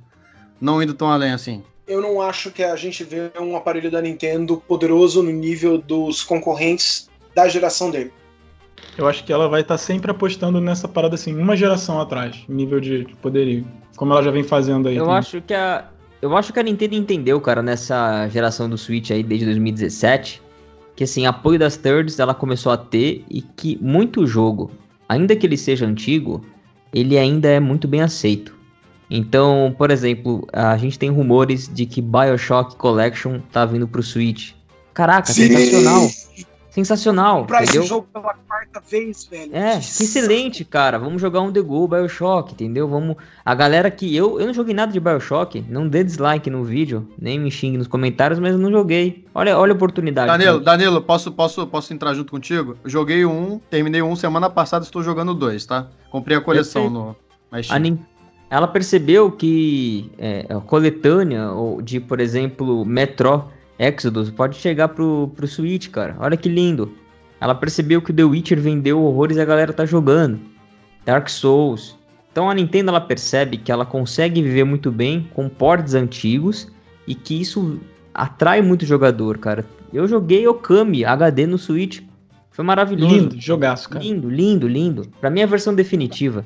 S4: não indo tão além assim?
S2: Eu não acho que a gente vê um aparelho da Nintendo poderoso no nível dos concorrentes da geração dele.
S3: Eu acho que ela vai estar tá sempre apostando nessa parada assim, uma geração atrás, nível de poderio. Como ela já vem fazendo aí.
S1: Eu também. acho que a. Eu acho que a Nintendo entendeu, cara, nessa geração do Switch aí desde 2017, que assim, apoio das thirds ela começou a ter e que muito jogo, ainda que ele seja antigo, ele ainda é muito bem aceito. Então, por exemplo, a gente tem rumores de que BioShock Collection tá vindo pro Switch. Caraca, Sim. sensacional sensacional. Pra entendeu? esse jogo pela quarta vez, velho. É, que excelente, cara. Vamos jogar um The Go Bioshock, entendeu? Vamos. A galera que. Eu, eu não joguei nada de Bioshock, não dê dislike no vídeo, nem me xingue nos comentários, mas eu não joguei. Olha, olha a oportunidade.
S4: Danilo, Danilo, posso, posso, posso entrar junto contigo? Joguei um, terminei um semana passada, estou jogando dois, tá? Comprei a coleção no.
S1: A, Nin ela percebeu que é, a coletânea de, por exemplo, Metro Exodus pode chegar pro, pro Switch, cara. Olha que lindo. Ela percebeu que o The Witcher vendeu horrores e a galera tá jogando. Dark Souls. Então a Nintendo ela percebe que ela consegue viver muito bem com ports antigos e que isso atrai muito jogador, cara. Eu joguei Okami HD no Switch. Foi maravilhoso.
S3: Lindo, jogaço, cara.
S1: Lindo, lindo, lindo. Pra mim é a versão definitiva.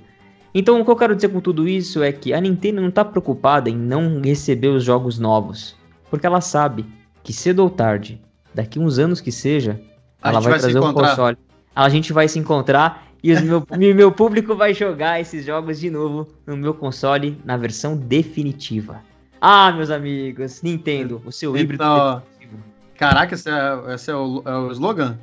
S1: Então o que eu quero dizer com tudo isso é que a Nintendo não tá preocupada em não receber os jogos novos. Porque ela sabe que cedo ou tarde, daqui uns anos que seja, a ela vai, vai trazer um console. A gente vai se encontrar e o meu, meu público vai jogar esses jogos de novo no meu console na versão definitiva. Ah, meus amigos, Nintendo, o seu híbrido
S4: então, definitivo. Caraca, esse, é, esse é, o, é o slogan?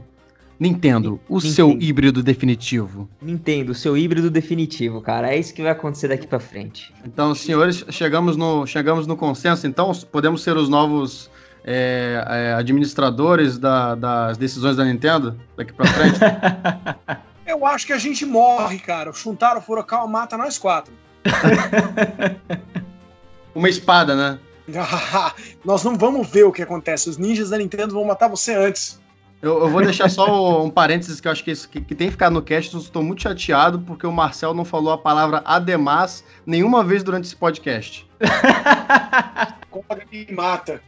S4: Nintendo, o Nintendo. seu híbrido definitivo.
S1: Nintendo, o seu híbrido definitivo, cara. É isso que vai acontecer daqui para frente.
S4: Então, senhores, chegamos no, chegamos no consenso. Então, podemos ser os novos é, é, administradores da, das decisões da Nintendo daqui para frente?
S2: Eu acho que a gente morre, cara. O Shuntaro Furukawa mata nós quatro.
S4: Uma espada, né?
S2: nós não vamos ver o que acontece. Os ninjas da Nintendo vão matar você antes.
S4: Eu, eu vou deixar só um parênteses que eu acho que, isso, que, que tem que ficar no cast. Estou muito chateado porque o Marcel não falou a palavra además nenhuma vez durante esse podcast.
S2: Como me mata.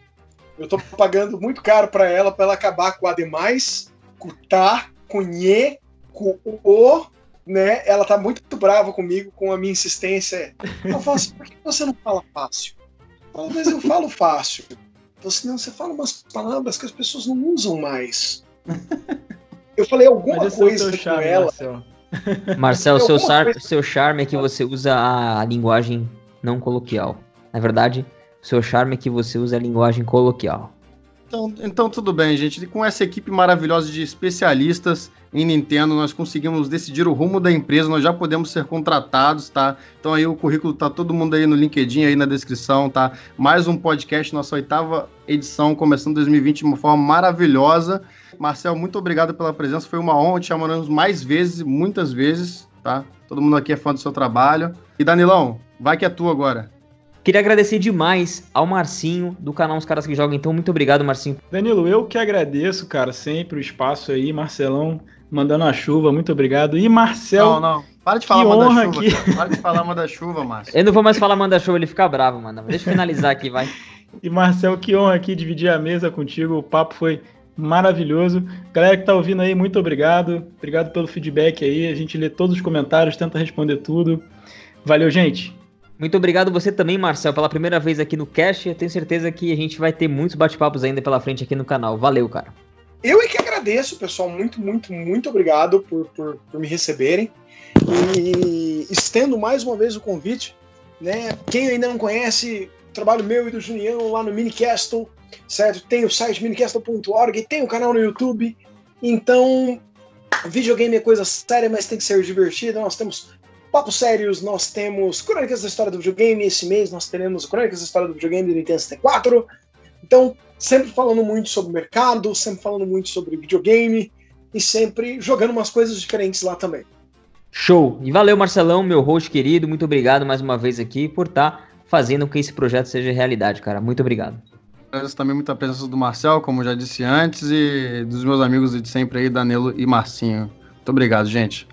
S2: Eu tô pagando muito caro para ela, para ela acabar com o ademais, com o tá, com o nhê, com o, né? Ela tá muito brava comigo com a minha insistência. Eu falo assim, por que você não fala fácil? Talvez eu falo fácil. Então, assim, não, você fala umas palavras que as pessoas não usam mais. Eu falei alguma coisa com charme, ela.
S1: Marcel, Marcel seu, coisa... seu charme é que você usa a linguagem não coloquial. Na verdade, seu charme é que você usa a linguagem coloquial.
S4: Então, então tudo bem, gente. E com essa equipe maravilhosa de especialistas em Nintendo, nós conseguimos decidir o rumo da empresa, nós já podemos ser contratados, tá? Então aí o currículo tá todo mundo aí no LinkedIn, aí na descrição, tá? Mais um podcast, nossa oitava edição, começando 2020 de uma forma maravilhosa. Marcel, muito obrigado pela presença, foi uma honra te chamarmos mais vezes, muitas vezes, tá? Todo mundo aqui é fã do seu trabalho. E Danilão, vai que é tu agora.
S1: Queria agradecer demais ao Marcinho, do canal Os Caras que Jogam. Então, muito obrigado, Marcinho.
S3: Danilo, eu que agradeço, cara, sempre o espaço aí. Marcelão mandando a chuva, muito obrigado. E Marcel.
S4: Não, não. Para de falar manda-chuva. Que... Para de falar manda-chuva, Márcio.
S1: Eu não vou mais falar manda-chuva, ele fica bravo, mano. Deixa eu finalizar aqui, vai.
S3: E Marcel, que honra aqui dividir a mesa contigo. O papo foi maravilhoso. Galera que tá ouvindo aí, muito obrigado. Obrigado pelo feedback aí. A gente lê todos os comentários, tenta responder tudo. Valeu, gente.
S1: Muito obrigado você também, Marcel, pela primeira vez aqui no Cast. Eu tenho certeza que a gente vai ter muitos bate-papos ainda pela frente aqui no canal. Valeu, cara.
S2: Eu é que agradeço, pessoal. Muito, muito, muito obrigado por, por, por me receberem. E estendo mais uma vez o convite. Né? Quem ainda não conhece o trabalho meu e do Julião lá no Minicastle, certo? Tem o site minicastle.org, tem o canal no YouTube. Então, videogame é coisa séria, mas tem que ser divertido. Nós temos Papos Sérios, nós temos Crônicas da História do Videogame. Esse mês nós teremos Crônicas da História do Videogame do Nintendo 64. Então, sempre falando muito sobre mercado, sempre falando muito sobre videogame e sempre jogando umas coisas diferentes lá também.
S1: Show! E valeu, Marcelão, meu host querido. Muito obrigado mais uma vez aqui por estar tá fazendo com que esse projeto seja realidade, cara. Muito obrigado.
S4: Agradeço também muito a presença do Marcel, como já disse antes, e dos meus amigos de sempre aí, Danilo e Marcinho. Muito obrigado, gente.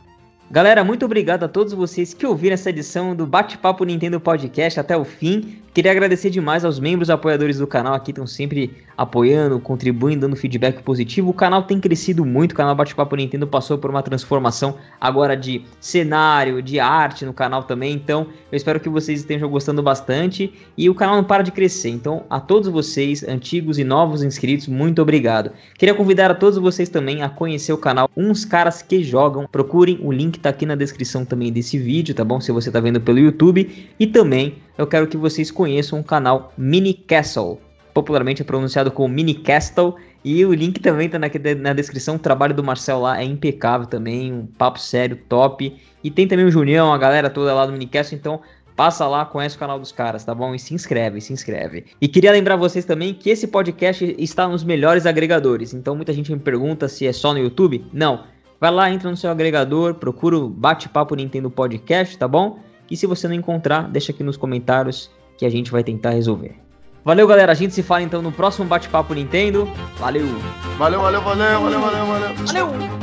S1: Galera, muito obrigado a todos vocês que ouviram essa edição do Bate-Papo Nintendo Podcast até o fim. Queria agradecer demais aos membros apoiadores do canal aqui, estão sempre apoiando, contribuindo, dando feedback positivo. O canal tem crescido muito, o canal Bate-Papo Nintendo passou por uma transformação agora de cenário, de arte no canal também. Então, eu espero que vocês estejam gostando bastante e o canal não para de crescer. Então, a todos vocês, antigos e novos inscritos, muito obrigado. Queria convidar a todos vocês também a conhecer o canal Uns Caras que Jogam. Procurem, o link tá aqui na descrição também desse vídeo, tá bom? Se você tá vendo pelo YouTube. E também eu quero que vocês conheçam o canal Mini Castle, popularmente é pronunciado como Mini Castle, e o link também tá na, na descrição. O trabalho do Marcel lá é impecável também, um papo sério, top. E tem também o Junião, a galera toda lá do Mini Castle, então passa lá, conhece o canal dos caras, tá bom? E se inscreve, se inscreve. E queria lembrar vocês também que esse podcast está nos melhores agregadores. Então muita gente me pergunta se é só no YouTube. Não. Vai lá, entra no seu agregador, procura o Bate-Papo Nintendo Podcast, tá bom? que se você não encontrar, deixa aqui nos comentários que a gente vai tentar resolver. Valeu, galera. A gente se fala então no próximo bate-papo Nintendo. Valeu.
S4: Valeu, valeu, valeu, valeu, valeu, valeu.
S1: Valeu.